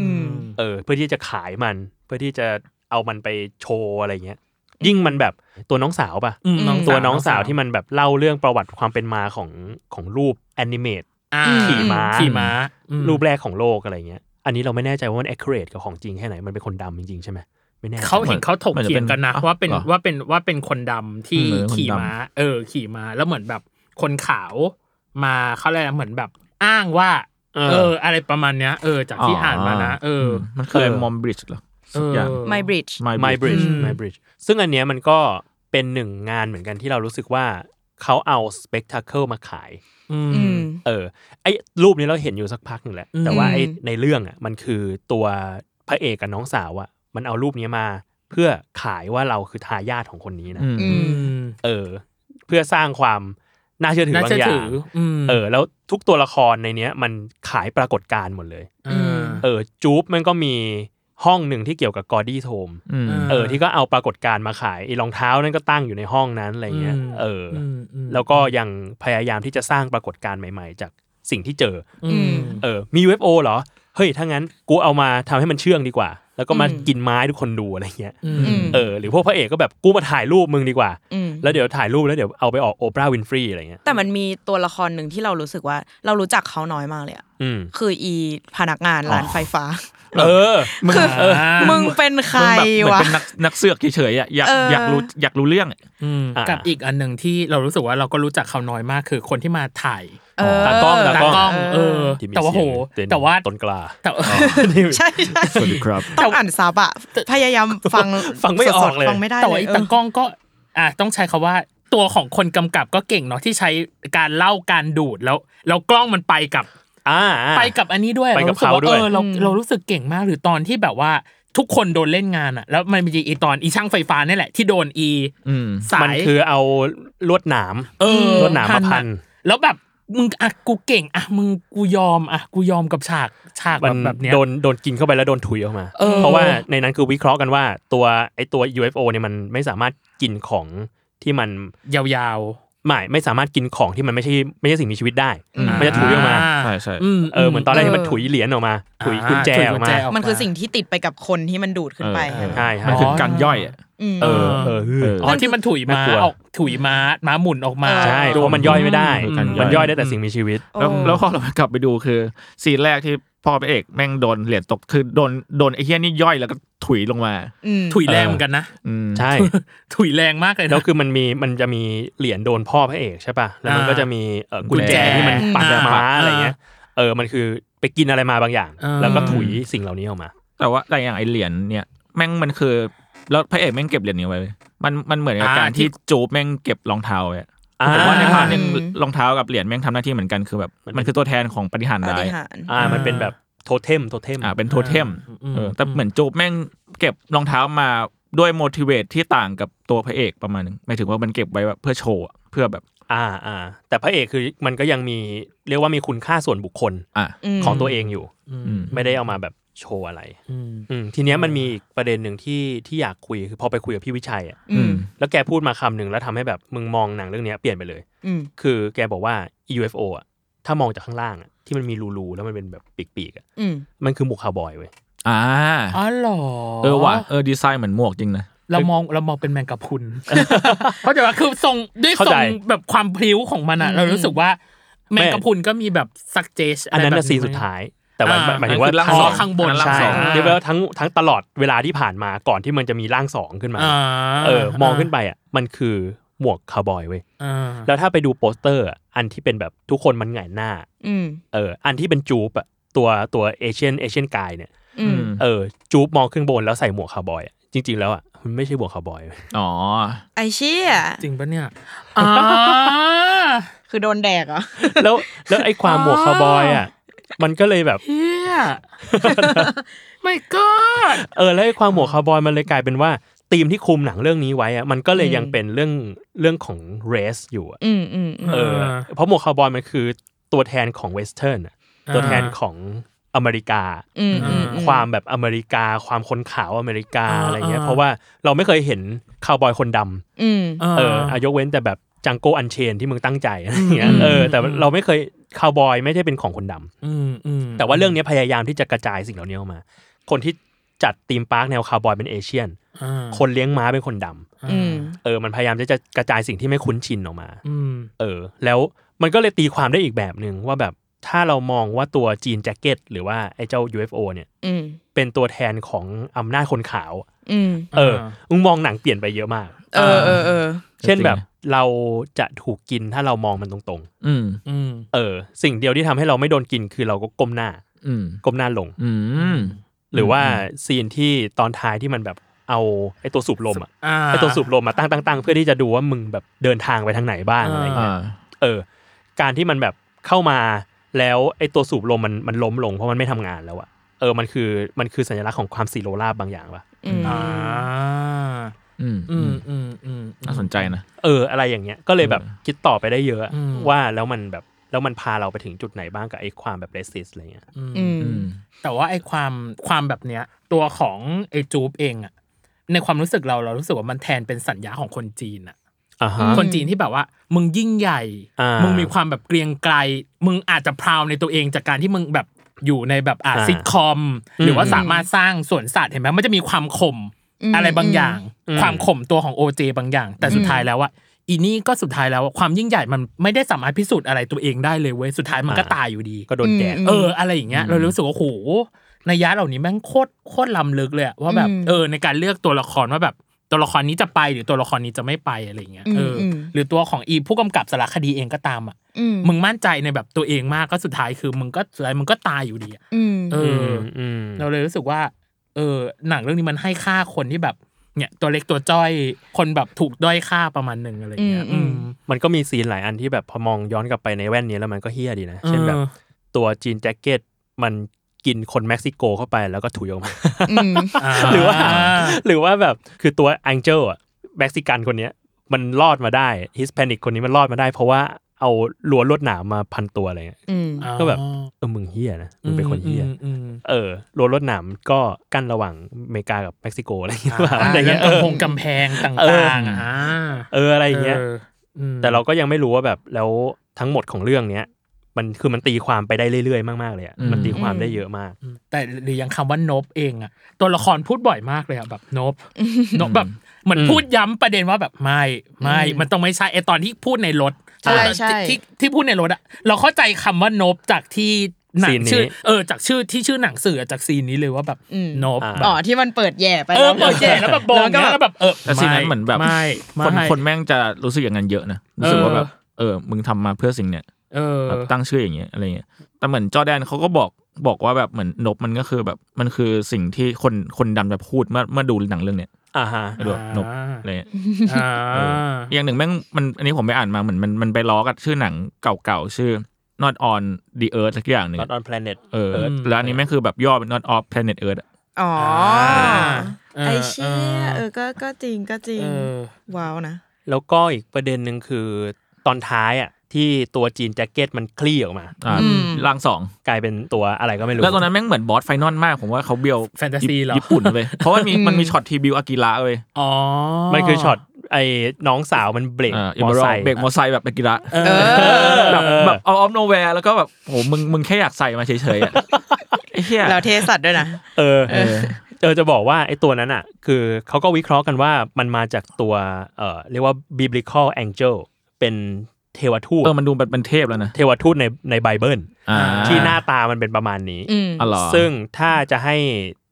อืมเออ เพื่อที่จะขายมัน เพื่อที่จะเอามันไปโชว์อะไรเงี้ย ยิ่งมันแบบตัวน้องสาวป่ะอืมน้องตัวสาวน้องสาวที่มันแบบเล่าเรื่องประวัติความเป็นมาของของรูปแอนิเมตอ่าขี่ม้าขี่ม้าอืมรูปแรกของโลกอะไรเงี้ย อันนี้เราไม่แน่ใจว่ามัน accurate กับของจริงแค่ไหน มันเป็นคนดำจริงๆใช่ไหมไม่แน่ใจเขาเห็นเขาถกเถียงกันนะเหมือนจะเป็นว่าเป็นเหรอว่าเป็นว่าเป็นคนดำที่เหมือนคนขี่ดำม้า เออ ขี่ม้าแล้วเหมือนแบบคนขาวมาเขาเรียกอะไรเหมือนแบบอ้างว่าเออเออ อะไรประมาณเนี้ย เออ จากที่อ่านมานะ เออ มันคืออะไรเออมอมบริดจ์เหรอสักอย่างเออ My Bridge My My Bridge อืม My Bridge ซึ่งอันเนี้ยมันก็เป็นหนึ่งงานเหมือนกันที่เรารู้สึกว่า เขาเอา spectacle มาขายอือืมมเออ ไอ้รูปนี้เราเห็นอยู่สักพักหนึ่งแหละอืมแต่ว่าไอ้ในเรื่องอะมันคือตัวพระเอกกับน้องสาวอะ มันเอารูปนี้มา เพื่อขายว่าเราคือทายาทของคนนี้นะอืมอือืมมเออ เพื่อสร้างความน่าเชื่อถือน่าบางเชื่ออย่าถืงออืมเออ แล้วทุกตัวละครในเนี้ย มันขายปรากฏการณ์หมดเลยอืมเออจูบมันก็มี ห้องหนึ่งที่เกี่ยวกับกอดี้โทมอืมอ่าเออที่ก็เอาปรากฏการณ์มาขายไอ้รองเท้านั่นก็ตั้งอยู่ในห้องนั้นอะไรเงี้ยอืมเอออมอืมแล้วก็ยังพยายามที่จะสร้างปรากฏการณ์ใหม่ๆ จากสิ่งที่เจออืมเออมี UFO เหรอเฮ้ยถ้างั้นกูเอามาทำให้มันเชื่องดีกว่าแล้วก็มาอืมกินไม้ทุกคนดูอะไรเงี้ยอือืมมเออหรือพวกพระเอกก็แบบกูมาถ่ายรูปมึงดีกว่าอืมแล้วเดี๋ยวถ่ายรูปแล้วเดี๋ยวเอาไปออกโอปราห์วินฟรีอะไรเงี้ยแต่มันมีตัวละครหนึ่งที่เรารู้สึกว่าเรารู้จักเขาน้อยมากเลยอะอืมคืออีพนักงานร้านไฟฟ้า เออคือเออมึงเป็นใครมึงแบบเหมือนวะเป็นนักนักเสือกเฉยๆอะอยากเออออยากรู้อยากรู้เรื่องอะอืมอ่ากับอีกอันหนึ่งที่เรารู้สึกว่าเราก็รู้จักเขาน้อยมากคือคนที่มาถ่ายเออตากล้องตาตากล้องล้องเออที่มีแต่ว่าโหเสียงเป็นแต่ว่าต้นกล้าแต่ใช่ใช่สวัสดีครับตต้องอ่านซับอะพยายามฟังฟังไม่ออกเลยสดๆฟังไม่ได้แต่เลว่าไอ้ยเอตาอกล้องก็อะต้องใช้คาว่าตัวของคนกำกับก็เก่งเนาะที่ใช้การเล่าการดูดแล้วแล้วกล้องมันไปกับอ่าอ่าไปกับอันนี้ด้วยไปกับรรู้สึเขาด้วยเออเราเรารู้สึกเก่งมากหรือตอนที่แบบว่าทุกคนโดนเล่นงานอะ แล้วมันมีอีตอนอีช่างไฟฟ้านี่แหละที่โดนอีอืมสายมันคือเอาลวดหนามเออลวดหนามมาพันอะแล้วแบบ มึงอะกูเก่งอะมึงกูยอมอะกูยอมกับฉากฉากมัแบบแบบเนี้ยโดนโดนกินเข้าไปแล้วโดนถุยออกมาเออเพราะว่าในนั้นคือวิเคราะห์กันว่าตัวไอตัว UFO เนี่ยมันไม่สามารถกินของที่มันยาวไม่ไม่สามารถกินของที่มันไม่ใช่ไม่ใช่สิ่งมีชีวิตได้อืมมันจะถุยออกมาใช่ใช่มเออเหมือนตอนแรกที่มันถุยเหรียญออกมา ถุยกุญแจออกมา มันคือสิ่งที่ติดไปกับคนที่มันดูดขึ้นไปเออใช่ใช่มันคือการย่อยอะม เออเออเอออ๋อที่มันถุยม้าน่ากลัวออกถุยม้าม้าหมุนออกมาใช่เพราะว่ามันย่อยไม่ได้อืมมันย่อยได้แต่สิ่งมีชีวิต แล้วโอ้แล้วพอเรากลับไปดูคือซีนแรกที่พ่อพระเอกแม่งโดนเหรียญตกคือโดนโดนไอ้เหี้ยนี่ย่อยแล้วก็ถุยลงมาอืมถุยแรงเหมือนกันนะอืมใช่ ถุยแรงมากเลยแล้วนะคือมันมีมันจะมีเหรียญโดนพ่อพระเอกใช่ป่ะแล้วมันอ่าก็จะมีเอ่อกุญแจกุญแจที่มันปักอ่าม้าอะไรอ่าเงี้ยเออมันคือไปกินอะไรมาบางอย่างอ่าแล้วก็ถุยสิ่งเหล่านี้ออกมา แต่ว่าแต่อย่างไอเหรียญเนี่ยแม่งมันคือ แล้วพระเอกแม่งเก็บเหรียญนี้ไว้เว้ยมันมันเหมือนกับอ่าการที่ที่ Jupe แม่งเก็บรองเท้าไว้อะอ่าผมว่าใน part หนึ่งอืมรองเท้ากับเหรียญแม่งทำหน้าที่เหมือนกันคือแบบมันมันคือตัวแทนของปาฏิหาริย์ปาฏิหาริย์อ่ามันเป็นแบบ totem totem อ่าเป็นโทเทมอืม เออแต่เหมือน Jupe แม่งเก็บรองเท้ามาด้วย motivate ที่ต่างกับตัวพระเอกประมาณนึงหมายถึงว่ามันเก็บไว้แบบเพื่อโชว์อะเพื่อแบบอ่าอ่าแต่พระเอกคือมันก็ยังมีเรียกว่ามีคุณค่าส่วนบุคคลอะมของตัวเองอยู่ อืมอืมไม่ได้เอามาแบบ โชว์อะไรอืมอืมทีเนี้ยมันมีอีกประเด็นหนึ่งที่ที่อยากคุยคือพอไปคุยกับพี่วิชัยอะอืมแล้วแกพูดมาคำหนึ่งแล้วทำให้แบบมึงมองหนังเรื่องเนี้ยเปลี่ยนไปเลยอืมคือแกบอกว่า UFO อะถ้ามองจากข้างล่างอะที่มันมีรูๆแล้วมันเป็นแบบปีกๆอะอืมมันคือหมวกคาวบอยเว้ยอ่าอ๋อเหรอเออว่ะเออดีไซน์เหมือนหมวกจริงนะเรามองเรามองเป็นแมงกะพรุนเพราะแต่ว่าคือทรงด้วยเข้าใจทรงแบบความพลิ้วของมันอะ เรารู้สึกว่าแมงกะพรุนก็มีแบบ suggest อันนั้นน่ะแบบซีนสุดท้าย แต่ว่าอ่าหมายถึงว่าอันนั้นคือร่างสองอ๋อข้างบนอันนั้นร่างใช่สองเรียกว่าทั้งทั้งตลอดเวลาที่ผ่านมาก่อนที่มันจะมีร่างสองขึ้นมาอ่าเออ มองขึ้นไปอะมันคือหมวกคาวบอยเว้ยอ่าแล้วถ้าไปดูโปสเตอร์อะอันที่เป็นแบบทุกคนมันหงายหน้า อืมเออ อันที่เป็น Jupe อะตัวตัว Asian Asian guy เนี่ย อืมเออ Jupe มองขึ้นบนแล้วใส่หมวกคาวบอยอะจริง ๆ แล้วอะมันไม่ใช่หมวกคาวบอยเว้ยอ๋อ ไอ้เชี่ยจริงปะเนี่ย อ่า คือโดนแดกเหรอ แล้วแล้วไอ้ความหมวกคาวบอยอะ มันก็เลยแบบเฮียไม่ก็เออแล้วไอ้ความหมวกคาวบอยมันเลยกลายเป็นว่าธีมที่คุมหนังเรื่องนี้ไว้อะมันก็เลยยังเป็นเรื่องเรื่องของ race อยู่อะอืมอืมอืมเออ เพราะหมวกคาวบอยมันคือตัวแทนของ Western อะตัวแทนของอเมริกาอืมอืมความแบบอเมริกา ความคนขาวอเมริกาอ่าอะไรเงี้ยอ่าเพราะว่าเราไม่เคยเห็นคาวบอยคนดำอืมเอออายกเว้นแต่แบบ Django Unchained ที่มึงตั้งใจอะไรเงี้ยอืมเออแต่เราไม่เคยคาวบอยไม่ใช่เป็นของคนดำอืมอืมแต่ว่าเรื่องนี้พยายามที่จะกระจายสิ่งเหล่านี้ออกมา คนที่จัด theme park แนวคาวบอยเป็น Asian อ่าคนเลี้ยงม้าเป็นคนดำอืมเออ มันพยายามที่จะกระจายสิ่งที่ไม่คุ้นชินออกมาอืมเออ แล้วมันก็เลยตีความได้อีกแบบหนึ่งว่าแบบถ้าเรามองว่าตัว Jean Jacket หรือว่าไอ้เจ้า UFO เนี่ยอืมเป็นตัวแทนของอำนาจคนขาวอืมเออมึงมองหนังเปลี่ยนไปเยอะมาก เออเออเออเช่นแบบ เราจะถูกกินถ้าเรามองมันตรงอืมอืมๆเออ สิ่งเดียวที่ทำให้เราไม่โดนกินคือเราก็ก้มหน้า อืมก้มหน้าลง อืมหรือว่าซีนที่ตอนท้ายที่มันแบบเอาไอ้ตัวสูบลมอะอ่าไอ้ตัวสูบลมมาตั้งตั้งตั้งเพื่อที่จะดูว่ามึงแบบเดินทางไปทางไหนบ้างอะไรเงี้ยอ่าเออ การที่มันแบบเข้ามาแล้วไอ้ตัวสูบลมมันมันล้มลงเพราะมันไม่ทำงานแล้วอะเออมันคือมันคือสัญลักษณ์ของความซีโรราบบางอย่างปะอืม อ่าอืมอือืมมอืมอืมน่าสนใจนะเออ อะไรอย่างเงี้ยก็เลยแบบเออคิดต่อไปได้เยอะอืมว่าแล้วมันแบบแล้วมันพาเราไปถึงจุดไหนบ้างกับไอ้ความแบบเรสซิสอะไรเงี้ยอืมอืมอืมแต่ว่าไอ้ความความแบบเนี้ย ตัวของไอ้จูบเองอะในความรู้สึกเราเรารู้สึกว่ามันแทนเป็นสัญญาของคนจีนอะอ่าฮะคนจีนที่แบบว่า มึงยิ่งใหญ่อ่ามึมึงมีความแบบเกรียงไกรมึงอาจจะพราวในตัวเองจากการที่มึงแบบอยู่ในแบบอ่าอ่าซิทคอม หรือว่าอืมสามารถสร้างสวนสัตว์เห็นไหมมันจะมีความข่ม อืมอะไรบางอย่างอืมความข่มตัวของโอเจบางอย่าง แต่สุดท้ายแล้วว่าอีนี่ก็สุดท้ายแล้วอะความยิ่งใหญ่มันไม่ได้สามารถพิสูจน์อะไรตัวเองได้เลยเว้ยสุดท้ายมันก็ตายอยู่ดีก็โดนแดกอืมเอออะไรอย่างเงี้ยเรารู้สึกว่าโหในยยะเหล่านี้แม่งโคตรโคตรล้ำลึกเลยอะว่าแบบอืมเออในการเลือกตัวละครว่าแบบตัวละครนี้จะไปหรือตัวละครนี้จะไม่ไปอะไรอย่างเงี้ยอืมเอออมหรือตัวของอีผู้กำกับสารคดีเองก็ตามอะอืมมึงมั่นใจในแบบตัวเองมากก็สุดท้ายคือมึงก็สุดท้ายมึงก็ตายอยู่ดีอะอืมเออออืมเราเลยรู้สึกว่า เออหนังเรื่องนี้มันให้ค่าคนที่แบบเนี่ยตัวเล็กตัวจ้อยคนแบบถูกด้อยค่าประมาณหนึ่งอะไรเงี้ยอืมอืมมันก็มีซีนหลายอันที่แบบพอมองย้อนกลับไปในแว่นนี้แล้วมันก็เฮี้ยดีนะ เช่นแบบเออตัวจีนแจ็คเก็ตมันกินคนเม็กซิโกเข้าไปแล้วก็ถุยออกมาอืมหรือว่า หรือว่าแบบคือตัว Angel อะเม็กซิกันคนเนี้ยมันรอดมาได้ Hispanic คนนี้มันรอดมาได้ เพราะว่า เอาลวดลวดหนามมาพันตัวอะไรเงี้ยอืมก็แบบเออมึงเหี้ยนะมึงเป็นคนเหี้ยอืมอืมเออลวดลวดหนามก็กั้นระหว่างอเมริกากับเม็กซิโกอะไรอย่างเงี้ยอ่าอะไรเรื่องเออกำพงกำแพงต่างๆเอออ่าเอออะไรอย่างเงี้ยอออืมแต่เราก็ยังไม่รู้ว่าแบบแล้วทั้งหมดของเรื่องเนี้ยมันคือมันตีความไปได้เรื่อยๆ มากๆเลยอะอืมมันตีความได้เยอะมาก แต่หรือยังคำว่านบเองอะตัวละครพูดบ่อยมากเลยอะแบบนบนบแบบ เหมือนอืมพูดย้ำประเด็นว่าแบบไม่ไม่อืมมันต้องไม่ใช่ไอตอนที่พูดในรถใช่ใช่ที่ที่พูดในรถอะเราเข้าใจคำว่านบจากที่หนัซีงนนี้ชื่อเออจากชื่อที่ชื่อหนังสื่อจากซีนนี้เลยว่าแบบอืมนบอ่าแบบอ๋อที่มันเปิดแย่ไปเออเปิดแย่แล้วแบบบองก็เงี้ยแล้วแบบเออแต่ซีนนั้นเหมือนแบบไม่ไม่คนคนแม่งจะรู้สึกอย่างนั้นเยอะนะรู้สึกว่าแบบเออมึงทำมาเพื่อสิ่งเนี้ยเออแบบตั้งชื่ออย่างเงี้ยอะไรเงี้ยแต่เหมือนจอร์แดนเขาก็บอกบอกว่าแบบเหมือนนบมันก็คือแบบมันคือสิ่งที่คนคนดำจะพูดเมื่อเมื่อดูหนังเรื่องเนี้ย อ่าฮะไอ้แบบนบอะไรเงี้ยอ่าเอออย่างหนึ่งแม่งมันอันนี้ผมไปอ่านมาเหมือนมันมันไปล้อกับชื่อหนังเก่าๆชื่อ not on the earth สักอย่างหนึ่ง Not on Planet เออ Earth แล้วอันนี้แม่งคือแบบย่อเป็น not off planet earth อะอ๋อเออไอเชี่ยเออก็ก็จริงก็จริงเออว้าวนะ แล้วก็อีกประเด็นหนึ่งคือตอนท้ายอะ ที่ตัว Jean Jacket มันคลี่ออกมาอ่าอืมร่างสองกลายเป็นตัวอะไรก็ไม่รู้แล้วตอนนั้นแม่งเหมือน boss final มากผมว่าเขาเบียวแฟนตาซีเหรอญี่ปุ่นเลยเพราะว่ามีอืมมันมีช็อต tribute Akira เลยอ๋อมันคือช็อตไอ้น้องสาวมันเบรกอ่ามอไซค์เบรกมอไซค์แบบ Akira เออเออแบบแบบ out of nowhere แล้วก็แบบโหมึงมึงแค่อยากใส่มาเฉยๆอะไอ้เหี้ยแล้วเท่สัสด้วยนะเออเออเออจะบอกว่าไอ้ตัวนั้นอะ คือเขาก็วิเคราะห์กันว่ามันมาจากตัวเอ่อเรียกว่า biblical angel เป็น เทวทูตเออมันดูเป็นเป็นเทพแล้วนะเทวทูตในในไบเบิลอ่าที่หน้าตามันเป็นประมาณนี้อืมอ๋อเหรอซึ่งถ้าจะให้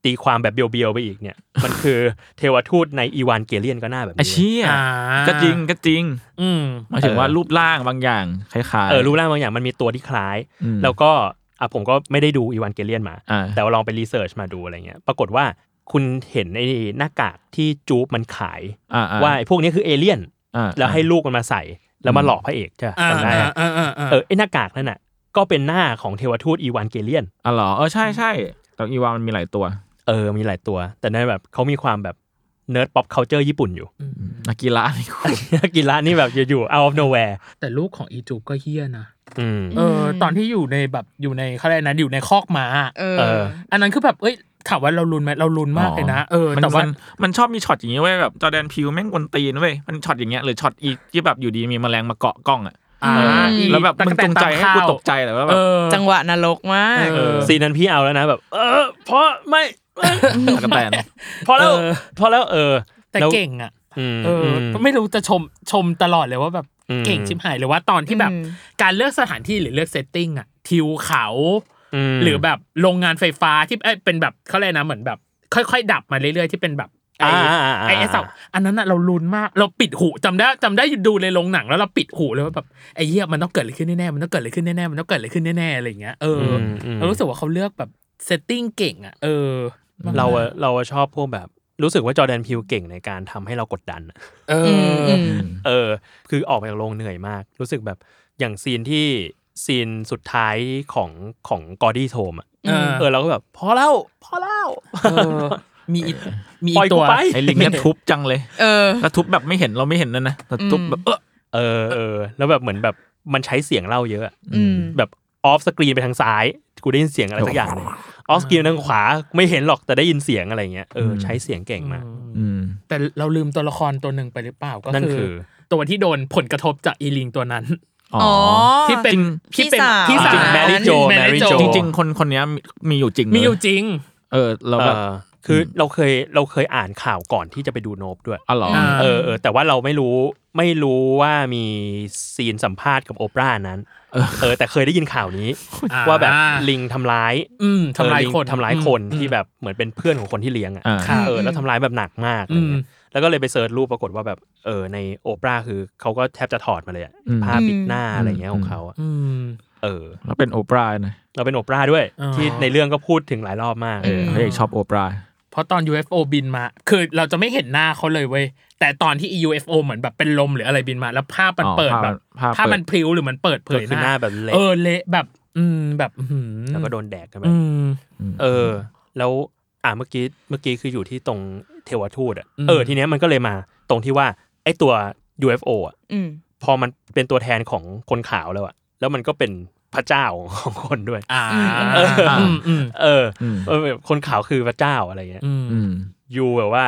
ตีความแบบเบียวๆไปอีกเนี่ย มันคือเทวทูตในอีวานเกเลียนก็หน้าแบบไอ้นี้เชี่ยอ่าก็จริงก็จริง อืมหมายถึงว่ารูปร่างบางอย่างคล้ายๆเออรูปร่างบางอย่างมันมีตัวที่คล้ายอืมแล้วก็อะผมก็ไม่ได้ดู Evangelion มาอ่าแต่ว่าลองไป research มาดูอะไรเงี้ย ปรากฏว่าคุณเห็นไอ้หน้ากากที่ Jupe มันขายอ่าอ่ว่าไอ้พวกนี้คือเอเลี่ยนอ่าแล้วให้ลูกมันมาใส่ แล้วมาหลอกพระเอกใช่ปะอ่าจำได้อ่าอะอ่าอ่าอ่าเออไอ้หน้ากากนั่นน่ะ ก็เป็นหน้าของเทวทูต Evangelion อ๋อเหรอเออใช่ใช่แต่อีวามันมีหลายตัว เออมีหลายตัว แต่ในแบบเขามีความแบบ nerd pop culture ญี่ปุ่นอยู่อากิระนี่คุณอากิระนี่แบบอยู่ๆ out of nowhere แต่ลูกของอี Jupe ก็เหี้ยนะอืม เออ ตอนที่อยู่ในแบบอยู่ในเขาเรียกนะอยู่ในคอกม้าเอเออออันนั้นคือแบบเอ้ยถามว่าเราลุ้นไหมเราลุ้นมากเลยนะเออมันแต่ว่ามันมันชอบมีช็อตอย่างนี้เว้ยแบบ Jordan Peele แม่งกวนตีนเว้ยมันช็อตอย่างเงี้ยหรือช็อตอีที่แบบอยู่ดีมีแมลงมาเกาะกล้องอะอ่าอืมแล้วแบบมึงจงใจให้กูตกใจแต่ว่าแบบเออจังหวะนรกมากเออซีนนั้นพี่เอาแล้วนะแบบ เออเพราะไม่เออตั๊กแตนพอแล้วเออพอแล้วเออแต่ล้วเก่งอะอืม เอออมไม่รู้จะชมชมตลอดเลยว่าแบบอืมเก่งชิบหายหรือว่าตอนที่แบบอืมการเลือกสถานที่หรือเลือกเซตติ้งอะทิวเขามหรือแบบโรงงานไฟฟ้าที่เอ้ยเป็นแบบเขาเลยกนะเหมือนแบบ ค่อย ๆ ดับมาเรื่อยๆที่เป็นแบบไอ้อ่าอ่าอ่าไอ้ไอ้เสาอันนั้นอะเราลุ้นมาก เราปิดหูจำได้จำได้ดูในโรงหนังแล้วเราปิดหูเลยว่าแบบไอ้เหี้ยมันต้องเกิดอะไรขึ้นแน่ๆมันต้องเกิดอะไรขึ้นแน่ๆมันต้องเกิดอะไรขึ้นแน่ๆอะไรอย่างเงี้ยเอออมอืมเรารู้สึกว่าเขาเลือกแบบsetting เก่งอะเออเราอะเราอะชอบพวกแบบ รู้สึกว่า Jordan Peele เก่งในการทำให้เรากดดันอะเออืมออืมเออ คือออกมาจากโรงเหนื่อยมาก รู้สึกแบบอย่างซีนที่ซีนสุดท้ายของของ Gordy's Home อะเออเออเราก็แบบพอแล้วพอแล้วเออมีอีกมีปล่อีอยกกูตัวไปไอ้ลิงเนี่ยทุบจังเลยเออแล้วทุบแบบไม่เห็นเราไม่เห็นนั่นนะแต่ทุบแบบเออเออเออแล้วแบบเหมือนแบบมันใช้เสียงเล่าเยอะอะอืมแบบ off-screen ไปทางซ้าย กูได้ยินเสียงอะไรสักอย่างหนึ่ง off-screen ทางขวาไม่เห็นหรอกแต่ได้ยินเสียงอะไรเงี้ยเออใช้เสียงเก่งมากอืมแต่เราลืมตัวละครตัวหนึ่งไปหรือเปล่าก็นั่นคืคืออตัวที่โดนผลกระทบจากอีลิงตัวนั้นอ๋อที่เป็นจริงที่เป็นพี่พี่สาสาววแมรี่โจแมแมรี่รี่โจโจจริงๆคนคนเนี้ยมีมีอยู่จริงเลมีอยู่จริง เออเราแบบเออ คือเราเคยเราเคยอ่านข่าวก่อนที่จะไปดู Nope ด้วยอ๋อเหรออ่าเออเออแต่ว่าเราไม่รู้ไม่รู้ว่ามีซีนสัมภาษณ์กับโอปราห์นั้นเออเออ แต่เคยได้ยินข่าวนี้อ่ว่าแบบลิงทำร้ายอืมทำลายเออลิงคนทำร้ายคนอืมที่แบบเหมือนเป็นเพื่อนของคนที่เลี้ยงอะอ่าครับเออแล้วทำร้ายแบบหนักมากอะไรอืมเงี้ยแล้วก็เลยไป search รูปปรากฏว่าแบบเออในโอปราห์คือเขาก็แทบจะถอดมาเลยอะอืมผ้าปิดหน้าอะไรเงี้ยอืมของเขาอะอืมเออแล้วเป็นโอปราห์นะเราเป็นโอปราห์ด้วยอ๋อที่ในเรื่องก็พูดถึงหลายรอบมากเออพระเอกชอบโอปราห์ เพราะตอน UFO บินมา คือเราจะไม่เห็นหน้าเขาเลยเว้ย แต่ตอนที่ UFO เหมือนแบบเป็นลมหรืออะไรบินมา แล้วภาพมันอ๋อเปิดแบบภาพภาพภาพเปิดมันพลิ้วหรือมันเปิดเผก็ยคือหน้าแบบเละเออเละแบบ อืมแบบอื้อหือแล้วก็โดนแดกกันไปอืมเออ แล้วอ่าเมื่อกี้เมื่อกี้คืออยู่ที่ตรงเทวทูตอะอืมเออทีเนี้ยมันก็เลยมาตรงที่ว่าไอ้ตัว UFO อะอืมพอมันเป็นตัวแทนของคนขาวแล้วอะแล้วมันก็เป็น พระเจ้าของคนด้วยอ่าเอออืมอืมเอออืมเออแบบคนขาวคือพระเจ้าอะไรเงี้ยอืมอืมยูแบบว่า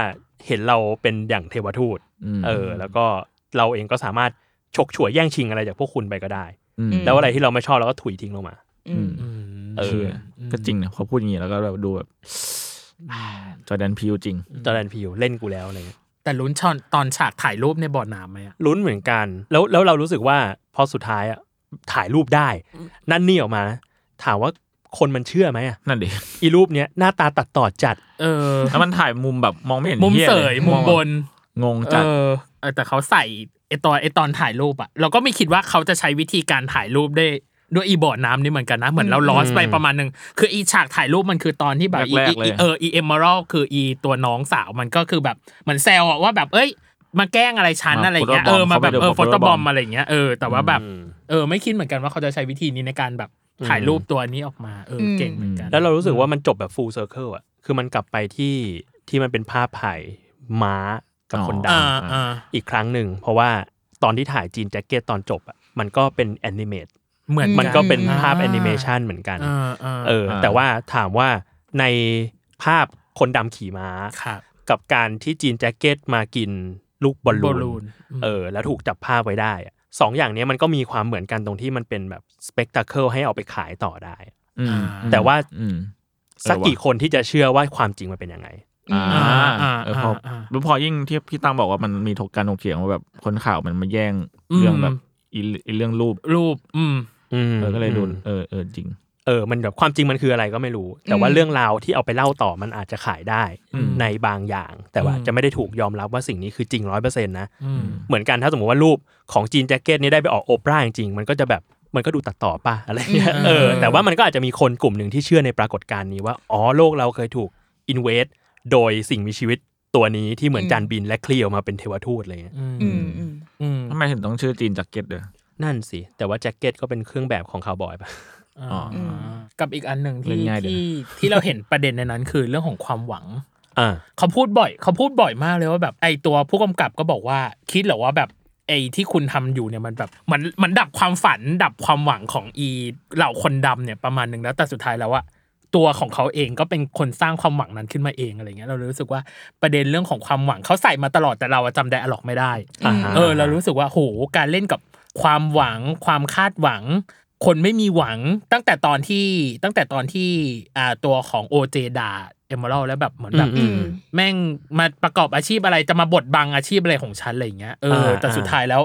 เห็นเราเป็นอย่างเทวทูตมเออ แล้วก็เราเองก็สามารถฉกฉวยแย่งชิงอะไรจากพวกคุณไปก็ได้อืมอืมแล้วอะไรที่เราไม่ชอบเราก็ถุยทิ้งลงมาอืมอืมเออเชื่อก็จริงนะพอพูดอย่างนี้แล้วก็แบบดูแบบจอร์แดนพิวจริง จอร์แดนพิวเล่นกูแล้วอะไรเงี้ยแต่ลุ้นชอนตอนฉากถ่ายรูปในบ่อน้ำไหมอะลุ้นเหมือนกัน แล้วแล้วเรารู้สึกว่าพอสุดท้ายอะ ถ่ายรูปได้ นั่นนี่ออกมานะถามว่าคนมันเชื่อไหมอะนั่นดิอีรูปเนี้ยหน้าตาตัดต่อจัด เออแล้วมันถ่ายมุมแบบมองไม่เห็นมุมหี้เสลยมุมบนงงเอจัดอเออแต่เขาใส่ไอตอนไอตอนถ่ายรูปอะเราก็ไม่คิดว่าเขาจะใช้วิธีการถ่ายรูปได้ด้วยอีบ่อน้ำนี่เหมือนกันนะ เหมือนเราลอสไปประมาณหนึ่งคืออีฉากถ่ายรูปมันคือตอนที่แบบอีแรกอีๆเลยเอออีเอมเมอรัลคืออีตัวน้องสาวมันก็คือแบบเหมือนแซวอะว่าแบบเอ้ย มาแกล้งอะไรฉันอะไรเงี้ยเออมาแบบเออโฟโต้บอมอะไรเงี้ยเออแต่ว่าแบบอืมเออไม่คิดเหมือนกันว่าเขาจะใช้วิธีนี้ในการแบบถ่ายรูปตัวนี้ออกมาเอออมเก่งเหมือนกัน แล้วเรารู้สึกว่ามันจบแบบ full circle อะคือมันกลับไปที่ที่มันเป็นภาพถ่ายม้ากับคนดอ่าอ่าำอีกครั้งหนึ่งเพราะว่าตอนที่ถ่าย Jean Jacket ตอนจบอะมันก็เป็น animate เหมือนมันก็เป็นอ่ภาพแอนิเมชันเหมือนกันอ่าอ่าเออ แต่ว่าถามว่าในภาพคนดำขี่ม้าครับกับการที่ Jean Jacket มากิน ลูกบอลบอลลูลูนนอืมเออแล้วถูกจับภาพไว้ได้อะสองอย่างเนี้ยมันก็มีความเหมือนกันตรงที่มันเป็นแบบสเปกตาเคิลให้เอาไปขายต่อได้อืมแต่ว่าอืมสักเออว่ะกี่คนที่จะเชื่อว่าความจริงมันเป็นยังไงอ่าอ่าเออพออ่าแล้วพอยิ่งที่พี่ตั้งบอกว่ามันมีถกการถกเถียงว่าแบบคนข่าวมันมาแย่งอืมเรื่องแบบอีอีเรื่องรูปรูป อืมอืมเออก็เลยดูอืมเออเออจริง เออมันแบบความจริงมันคืออะไรก็ไม่รู้ แต่ว่าอืมเรื่องราวที่เอาไปเล่าต่อมันอาจจะขายได้อืมในบางอย่าง แต่ว่าอืมจะไม่ได้ถูกยอมรับว่าสิ่งนี้คือจริงร้อยเปอร์เซ็นต์นะอืมเหมือนกันถ้าสมมติว่ารูปของ Jean Jacket นี้ได้ไปออกโอปราห์จริงๆมันก็จะแบบมันก็ดูตัดต่อป่ะอะไรเงี้ยอืมเออแต่ว่ามันก็อาจจะมีคนกลุ่มหนึ่งที่เชื่อในปรากฏการณ์นี้ว่าอ๋อโลกเราเคยถูกอินเวสโดยสิ่งมีชีวิตตัวนี้ที่เหมือนจานบินและเคลียวมาเป็นเทวทูตอะไรเงี้ยอืมอืมอืมอืมทำไมถึงต้องชื่อ Jean Jacket เด้อนั่นสิแต่ว่าแจ็คเก็ตก็เป็นเครื่องแบบของคาวบอยป่ะอ่า กับอีกอันหนึ่งเล่ที่นง่ายดีนะที่ที่เราเห็นประเด็นในนั้นคือเรื่องของความหวังอ่าเขาพูดบ่อย เขาพูดบ่อยมากเลยว่าแบบไอตัวผู้กำกับก็บอกว่าคิดเหรอว่าแบบไอที่คุณทำอยู่เนี่ยมันแบบมันมันดับความฝันดับความหวังของอีเหล่าคนดำเนี่ยประมาณหนึ่งแล้วแต่สุดท้ายแล้วอะตัวของเขาเองก็เป็นคนสร้างความหวังนั้นขึ้นมาเองอะไรเงี้ยเราเลยรู้สึกว่าประเด็นเรื่องของความหวังเขาใส่มาตลอดแต่เราอะจำไดอะล็อกไม่ได้อ่าฮะเออเรารู้สึกว่าโหการเล่นกับความหวังความคาดหวัง คนไม่มีหวังตั้งแต่ตอนที่ตั้งแต่ตอนที่อ่าตัวของโอเจด่าเอมเมอรัลแล้วแบบเหมือนแบบอืมแม่งมาประกอบอาชีพอะไรจะมาบดบังอาชีพอะไรของฉันอะไรอย่างเงี้ยเอออ่าแต่สุดท้ายแล้ว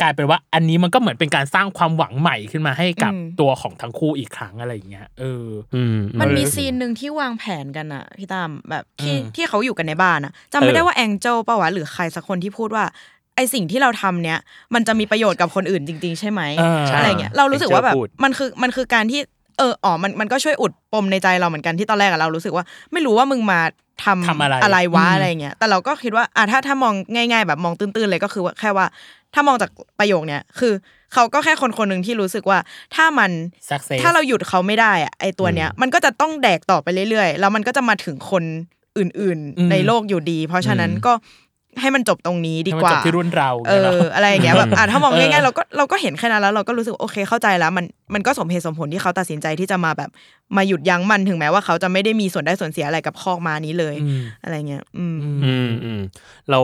กลายเป็นว่าอันนี้มันก็เหมือนเป็นการสร้างความหวังใหม่ขึ้นมาให้กับอืมตัวของทั้งคู่อีกครั้งอะไรอย่างเงี้ยเอออืมมันมีเออซีนหนึ่งที่วางแผนกันอะพี่ตามแบบที่อืมที่เขาอยู่กันในบ้านอะจำไม่ได้เออว่าแองเจลป่าวะหรือใครสักคนที่พูดว่า ไอสิ่งที่เราทำเนี้ยมันจะมีประโยชน์กับคนอื่นจริง ๆ ใช่ไหมเอออะไรเงี้ยเรารู้สึกว่าแบบ Angel พูดมันคือมันคือการที่เอออ๋อมันมันก็ช่วยอุดปมในใจเราเหมือนกันที่ตอนแรกอะเรารู้สึกว่า ไม่รู้ว่ามึงมาทำทำอะไรอะไรวะอืมอะไรเงี้ยแต่เราก็คิดว่าอะถ้าถ้ามองง่าย ๆ แบบมองตื้นๆเลยก็คือว่าแค่ว่า ถ้ามองจากประโยคเนี้ยคือเขาก็แค่คนคนหนึ่งที่รู้สึกว่าถ้ามัน success ถ้าเราหยุดเขาไม่ได้อะไอตัวเนี้ยมันก็จะต้องแดกต่อไปเรื่อยๆ แล้วมันก็จะมาถึงคนอื่นอืมๆในโลกอยู่ดี เพราะฉะนั้นก็ ให้มันจบตรงนี้ดีให้มันกว่าจบที่รุ่นเราเองี้ยหรออะไรอย่างเงี้ยแบบอะถ้ามองเออง่ายๆเราก็เราก็เห็นแค่นั้นแล้วเราก็รู้สึกโอเคเข้าใจแล้ว มันมันก็สมเหตุสมผลที่เขาตัดสินใจที่จะมาแบบมาหยุดยั้งมันถึงแม้ว่าเขาจะไม่ได้มีส่วนได้ส่วนเสียอะไรกับคอกมานี้เลยอืมอะไรเงี้ย อืมอืมอืมเรา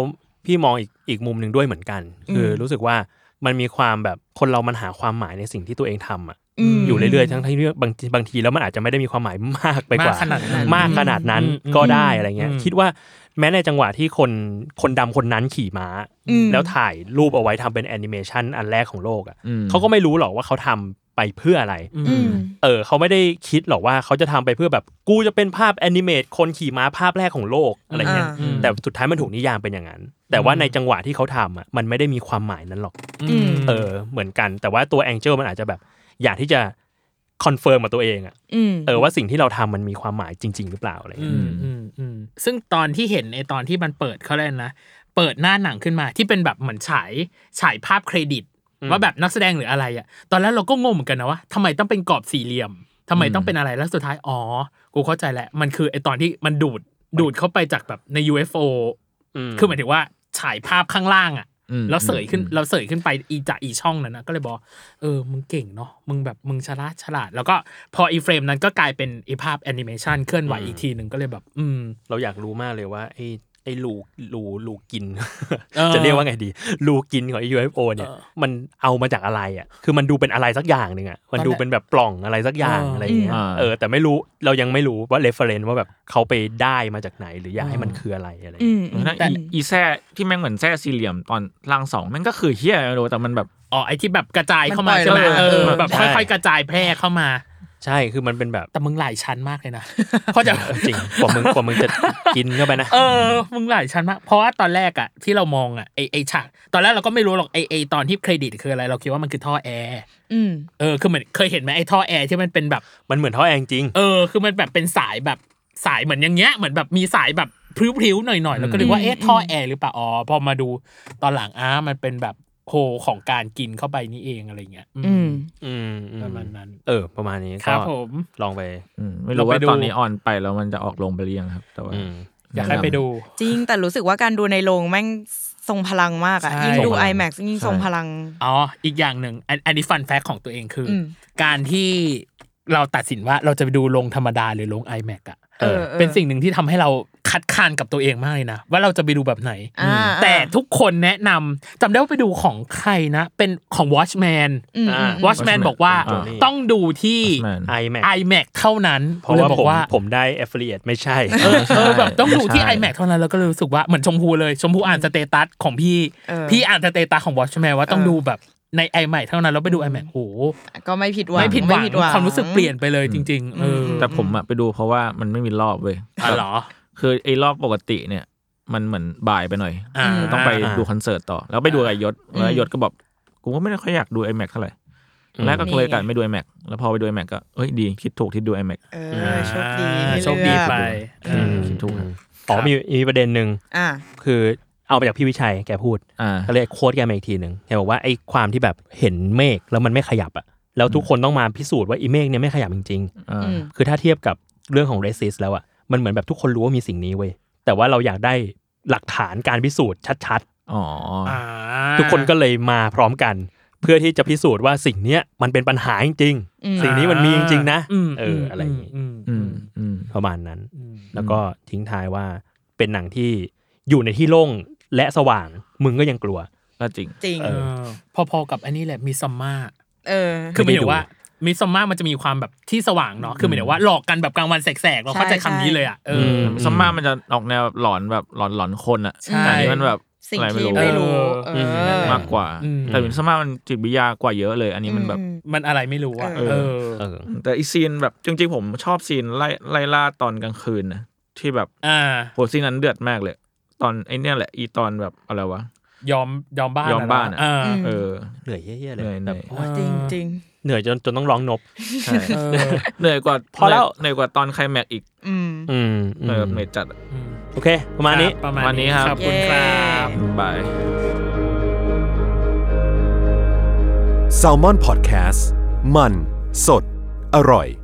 พี่มองอีกอีกมุมหนึ่งด้วยเหมือนกัน คืออมรู้สึกว่ามันมีความแบบคนเรามันหาความหมายในสิ่งที่ตัวเองทำอะ อืมอยู่เรื่อยๆทั้งที่เรื่องบางทีบางทีแล้วมันอาจจะไม่ได้มีความหมายมากไปกว่ามากขนาดนั้นมากขนาดนั้นอืมก็ได้อะไรเงี้ยอืมคิดว่าแม้ในจังหวะที่คนคนดำคนนั้นขี่ม้าอืมแล้วถ่ายรูปเอาไว้ทำเป็นแอนิเมชันอันแรกของโลกอะอืมเขาก็ไม่รู้หรอกว่าเขาทำไปเพื่ออะไรอืมเออเขาไม่ได้คิดหรอกว่าเขาจะทำไปเพื่อแบบกูจะเป็นภาพ animate คนขี่ม้าภาพแรกของโลกอะไรเงี้ยอ่าแต่สุดท้ายมันถูกนิยามเป็นอย่างนั้น แต่ว่าในจังหวะที่เขาทำอะมันไม่ได้มีความหมายนั้นหรอกอืมเออเหมือนกัน แต่ว่าตัวแองเจิลมันอาจจะแบบ อยากที่จะ confirm กับตัวเองอะอืมเออว่าสิ่งที่เราทำมันมีความหมายจริง ๆ หรือเปล่าอะไรอืเงี้ยมอืมอืมซึ่งตอนที่เห็นในตอนที่มันเปิดเขาเลยกนะ เปิดหน้าหนังขึ้นมาที่เป็นแบบเหมือนฉายฉายภาพเครดิต ว่าแบบนักแสดงหรืออะไรอะตอนแรกเราก็งงเหมือนกันนะว่าทำไมต้องเป็นกรอบสี่เหลี่ยมทำไมต้องเป็นอะไรแล้วสุดท้ายอ๋อกูเข้าใจแล้วมันคือไอตอนที่มันดูดดูดเข้าไปจากแบบใน UFO มคือหมายถึงว่าฉายภาพข้างล่างอะอืม แล้วเสยขึ้นอืมเราเสยขึ้นไปอีจากอีช่องนั้นนะก็เลยบอกเออมึงเก่งเนาะมึงแบบมึงฉลาดฉลาด แล้วก็พออีเฟรมนั้นก็กลายเป็นอีภาพแอนิเมชันเคลื่อนไหวอีกทีหนึ่งก็เลยแบบ อืม เราอยากรู้มากเลยว่าไอ้ ไอ้รูรูรูกินเออจะเรียกว่าไงดีรูกินของ UFO เนี่ยเออมันเอามาจากอะไรอะ คือมันดูเป็นอะไรสักอย่างหนึ่งอะ มันดูเป็นแบบปล่องอะไรสักอย่างเออออะไรอย่างเงี้ยอ่าเออ แต่ไม่รู้เรายังไม่รู้ว่า reference ว่าแบบเขาไปได้มาจากไหนหรืออยากให้มันคืออะไรอะไรอย่างอืเงี้ยมแล้วอีอีแซ่ที่แม่งเหมือนแซ่สี่เหลี่ยมตอนล่างสองแม่งก็คือเฮียไม่รู้แต่มันแบบอ๋อไอที่แบบกระจายเข้ามามันปล่อยใช่ไหมระเบิดเออเออแบบใช่ค่อยๆกระจายแพร่เข้ามา ใช่คือมันเป็นแบบแต่มึงหลายชั้นมากเลยนะเพราะจะเออจริงกว่ามึงกว่ามึงจะกินเข้าไปนะเออมึงหลายชั้นมากเพราะว่าตอนแรกอะที่เรามองอะไอไอฉากตอนแรกเราก็ไม่รู้หรอกไอไอตอนที่เครดิตคืออะไรเราคิดว่ามันคือท่อแอร์อืมเออคือเหมือนเคยเห็นไหมไอท่อแอร์ที่มันเป็นแบบมันเหมือนท่อแอร์จริงเออคือมันแบบเป็นสายแบบสายเหมือนอย่างเงี้ยเหมือนแบบมีสายแบบพริ้วๆหน่อยๆแล้วก็นึกว่าอืมเอ๊ะท่อแอร์หรือเปล่าอ๋อพอมาดูตอนหลังอ้ามันเป็นแบบ โฮของการกินเข้าไปนี่เองอะไรเงี้ย อืม อืมอืประมาณนั้น เออ ประมาณนี้ครับก็ผมลองไปอืมไม่รู้ว่าเราไปดูตอนนี้ออนไปแล้วมันจะออกลงไปหรือยังครับ แต่ว่าอืมอยากให้ไปดู จริงแต่รู้สึกว่าการดูในโรงแม่งทรงพลังมากอะใช่ยิ่งดูทรงพลัง IMAX ยิ่งทรงพลัง อ๋อ อีกอย่างหนึ่งอันอันนี้ฟันแฟกของตัวเองคืออมการที่เราตัดสินว่าเราจะไปดูโรงธรรมดาหรือโรง iMac อะเออเออเป็นสิ่งหนึ่งที่ทำให้เรา คัดค้านกับตัวเองมากเลยนะว่าเราจะไปดูแบบไหนอ่าแต่ทุกคนแนะนำจำได้ว่าไปดูของใครนะ เป็นของ Watchman อืมอ่าอืม Watchman บอกว่าอ่าต้องดูที่ Watchman IMAX IMAX เท่านั้น เพราะว่าลยบอผมกว่าผมได้ affiliate ไม่ใช่เออเออแบบต้องดูที่ใช่ IMAX เท่านั้นแล้วก็เลยรู้สึกว่าเหมือนชมพูเลย ชมพูอ่าน status ของพี่เออพี่อ่าน status ของ Watchman ว่าต้องเออดูแบบใน IMAX เท่านั้นแล้วไปดู IMAX โหก็ไม่ผิดหวังไม่ผิดหวังความรู้สึกเปลี่ยนไปเลยจริง ๆ เออแต่ผมอะไปดูเพราะว่ามันไม่มีรอบเว้ยอ๋อเหรอ คือไอ้รอบปกติเนี่ย มันเหมือนบ่ายไปหน่อย อ่าต้องไปอ่าดูคอนเสิร์ตต่อ แล้วไปดูกับยศแล้วยศก็บอกกูก็ไม่ได้ค่อยอยากดู iMac เท่าไหร่อืมแล้วก็เลยกันไม่ดู iMac แล้วพอไปดู iMac ก็เอ้ยดีคิดถูกที่ดู iMac เออโชคดีอ่าที่โชคดีเลือกไปอืมเออคิดถูกครับอ๋อมีมีประเด็นหนึ่งอ่าคือเอาไปจากพี่วิชัยแกพูด อ่า ก็เลยโค้ดแกมาอีกทีหนึ่งแกบอกว่าไอ้ความที่แบบเห็นเมฆแล้วมันไม่ขยับอะแล้วทุกคนต้องมาพิสูจน์ว่าอีเมฆเนี่ยไม่ขยับจริงอ่าอืม ๆ คือถ้าเทียบกับเรื่องของเรสิสแล้วอะ มันเหมือนแบบทุกคนรู้ว่ามีสิ่งนี้เว้ยแต่ว่าเราอยากได้หลักฐานการพิสูจน์ชัดอ๋ออ่าๆทุกคนก็เลยมาพร้อมกัน เพื่อที่จะพิสูจน์ว่าสิ่งเนี้ยมันเป็นปัญหาจริงอืมๆสิ่งนี้มันมีจริงๆนะมเอออะไรอย่างงี้อืมอือืมมอืมประมาณนั้นอืมแล้วก็ทิ้งท้ายว่าเป็นหนังที่อยู่ในที่โล่งและสว่างมึงก็ยังกลัวก็จริงจริงเออพอๆกับอันนี้แหละมีซัมมาเออ คือหมายถึไม่ได้ดูงว่า Midsommar มันจะมีความแบบที่สว่างเนาะคือหมายถึงว่าหลอกกันแบบกลางวันแสกๆเราเข้าใจใช่คำนี้เลยอะเอออ Midsommar มันจะออกแนวหลอนแบบหลอนหลอนคนอะใช่แต่อันนี้มันแบบสิ่งอะไรไม่ที่รู้ไม่รู้เอเอออมากกว่าอืมแต่ Midsommar มันจิตวิทยากว่าเยอะเลย อันนี้มันแบบอืมมันอะไรไม่รู้อะเออเออเออแต่อีซีนแบบจริงๆผมชอบซีนไล่ไล่ล่าตอนกลางคืนนะที่แบบอ่าโหซีนนั้นเดือดมากเลย ตอนไอ้เนี่ยแหละอีตอนแบบอะไรวะยอมยอมบ้านยอมบ้านอะอ่าอืมเออเหนื่อยเหี้ยๆเลเหนื่อยยเหแบนื่บอยโอ้จริงจริง เหนื่อยจนจนต้องร้องนบใช่เออเหนื่อยกว่าพอแล้วเหนื่อยกว่าตอนไคลแม็กซ์อีก อืมอืมเหนื่อยแบบเหนื่อยจัดอะอืมโอเค ประมาณนี้คบประมาณวันนี้นี้ครับขอบคุณครับเย้บาย s a l m o n PODCAST มัน สด อร่อย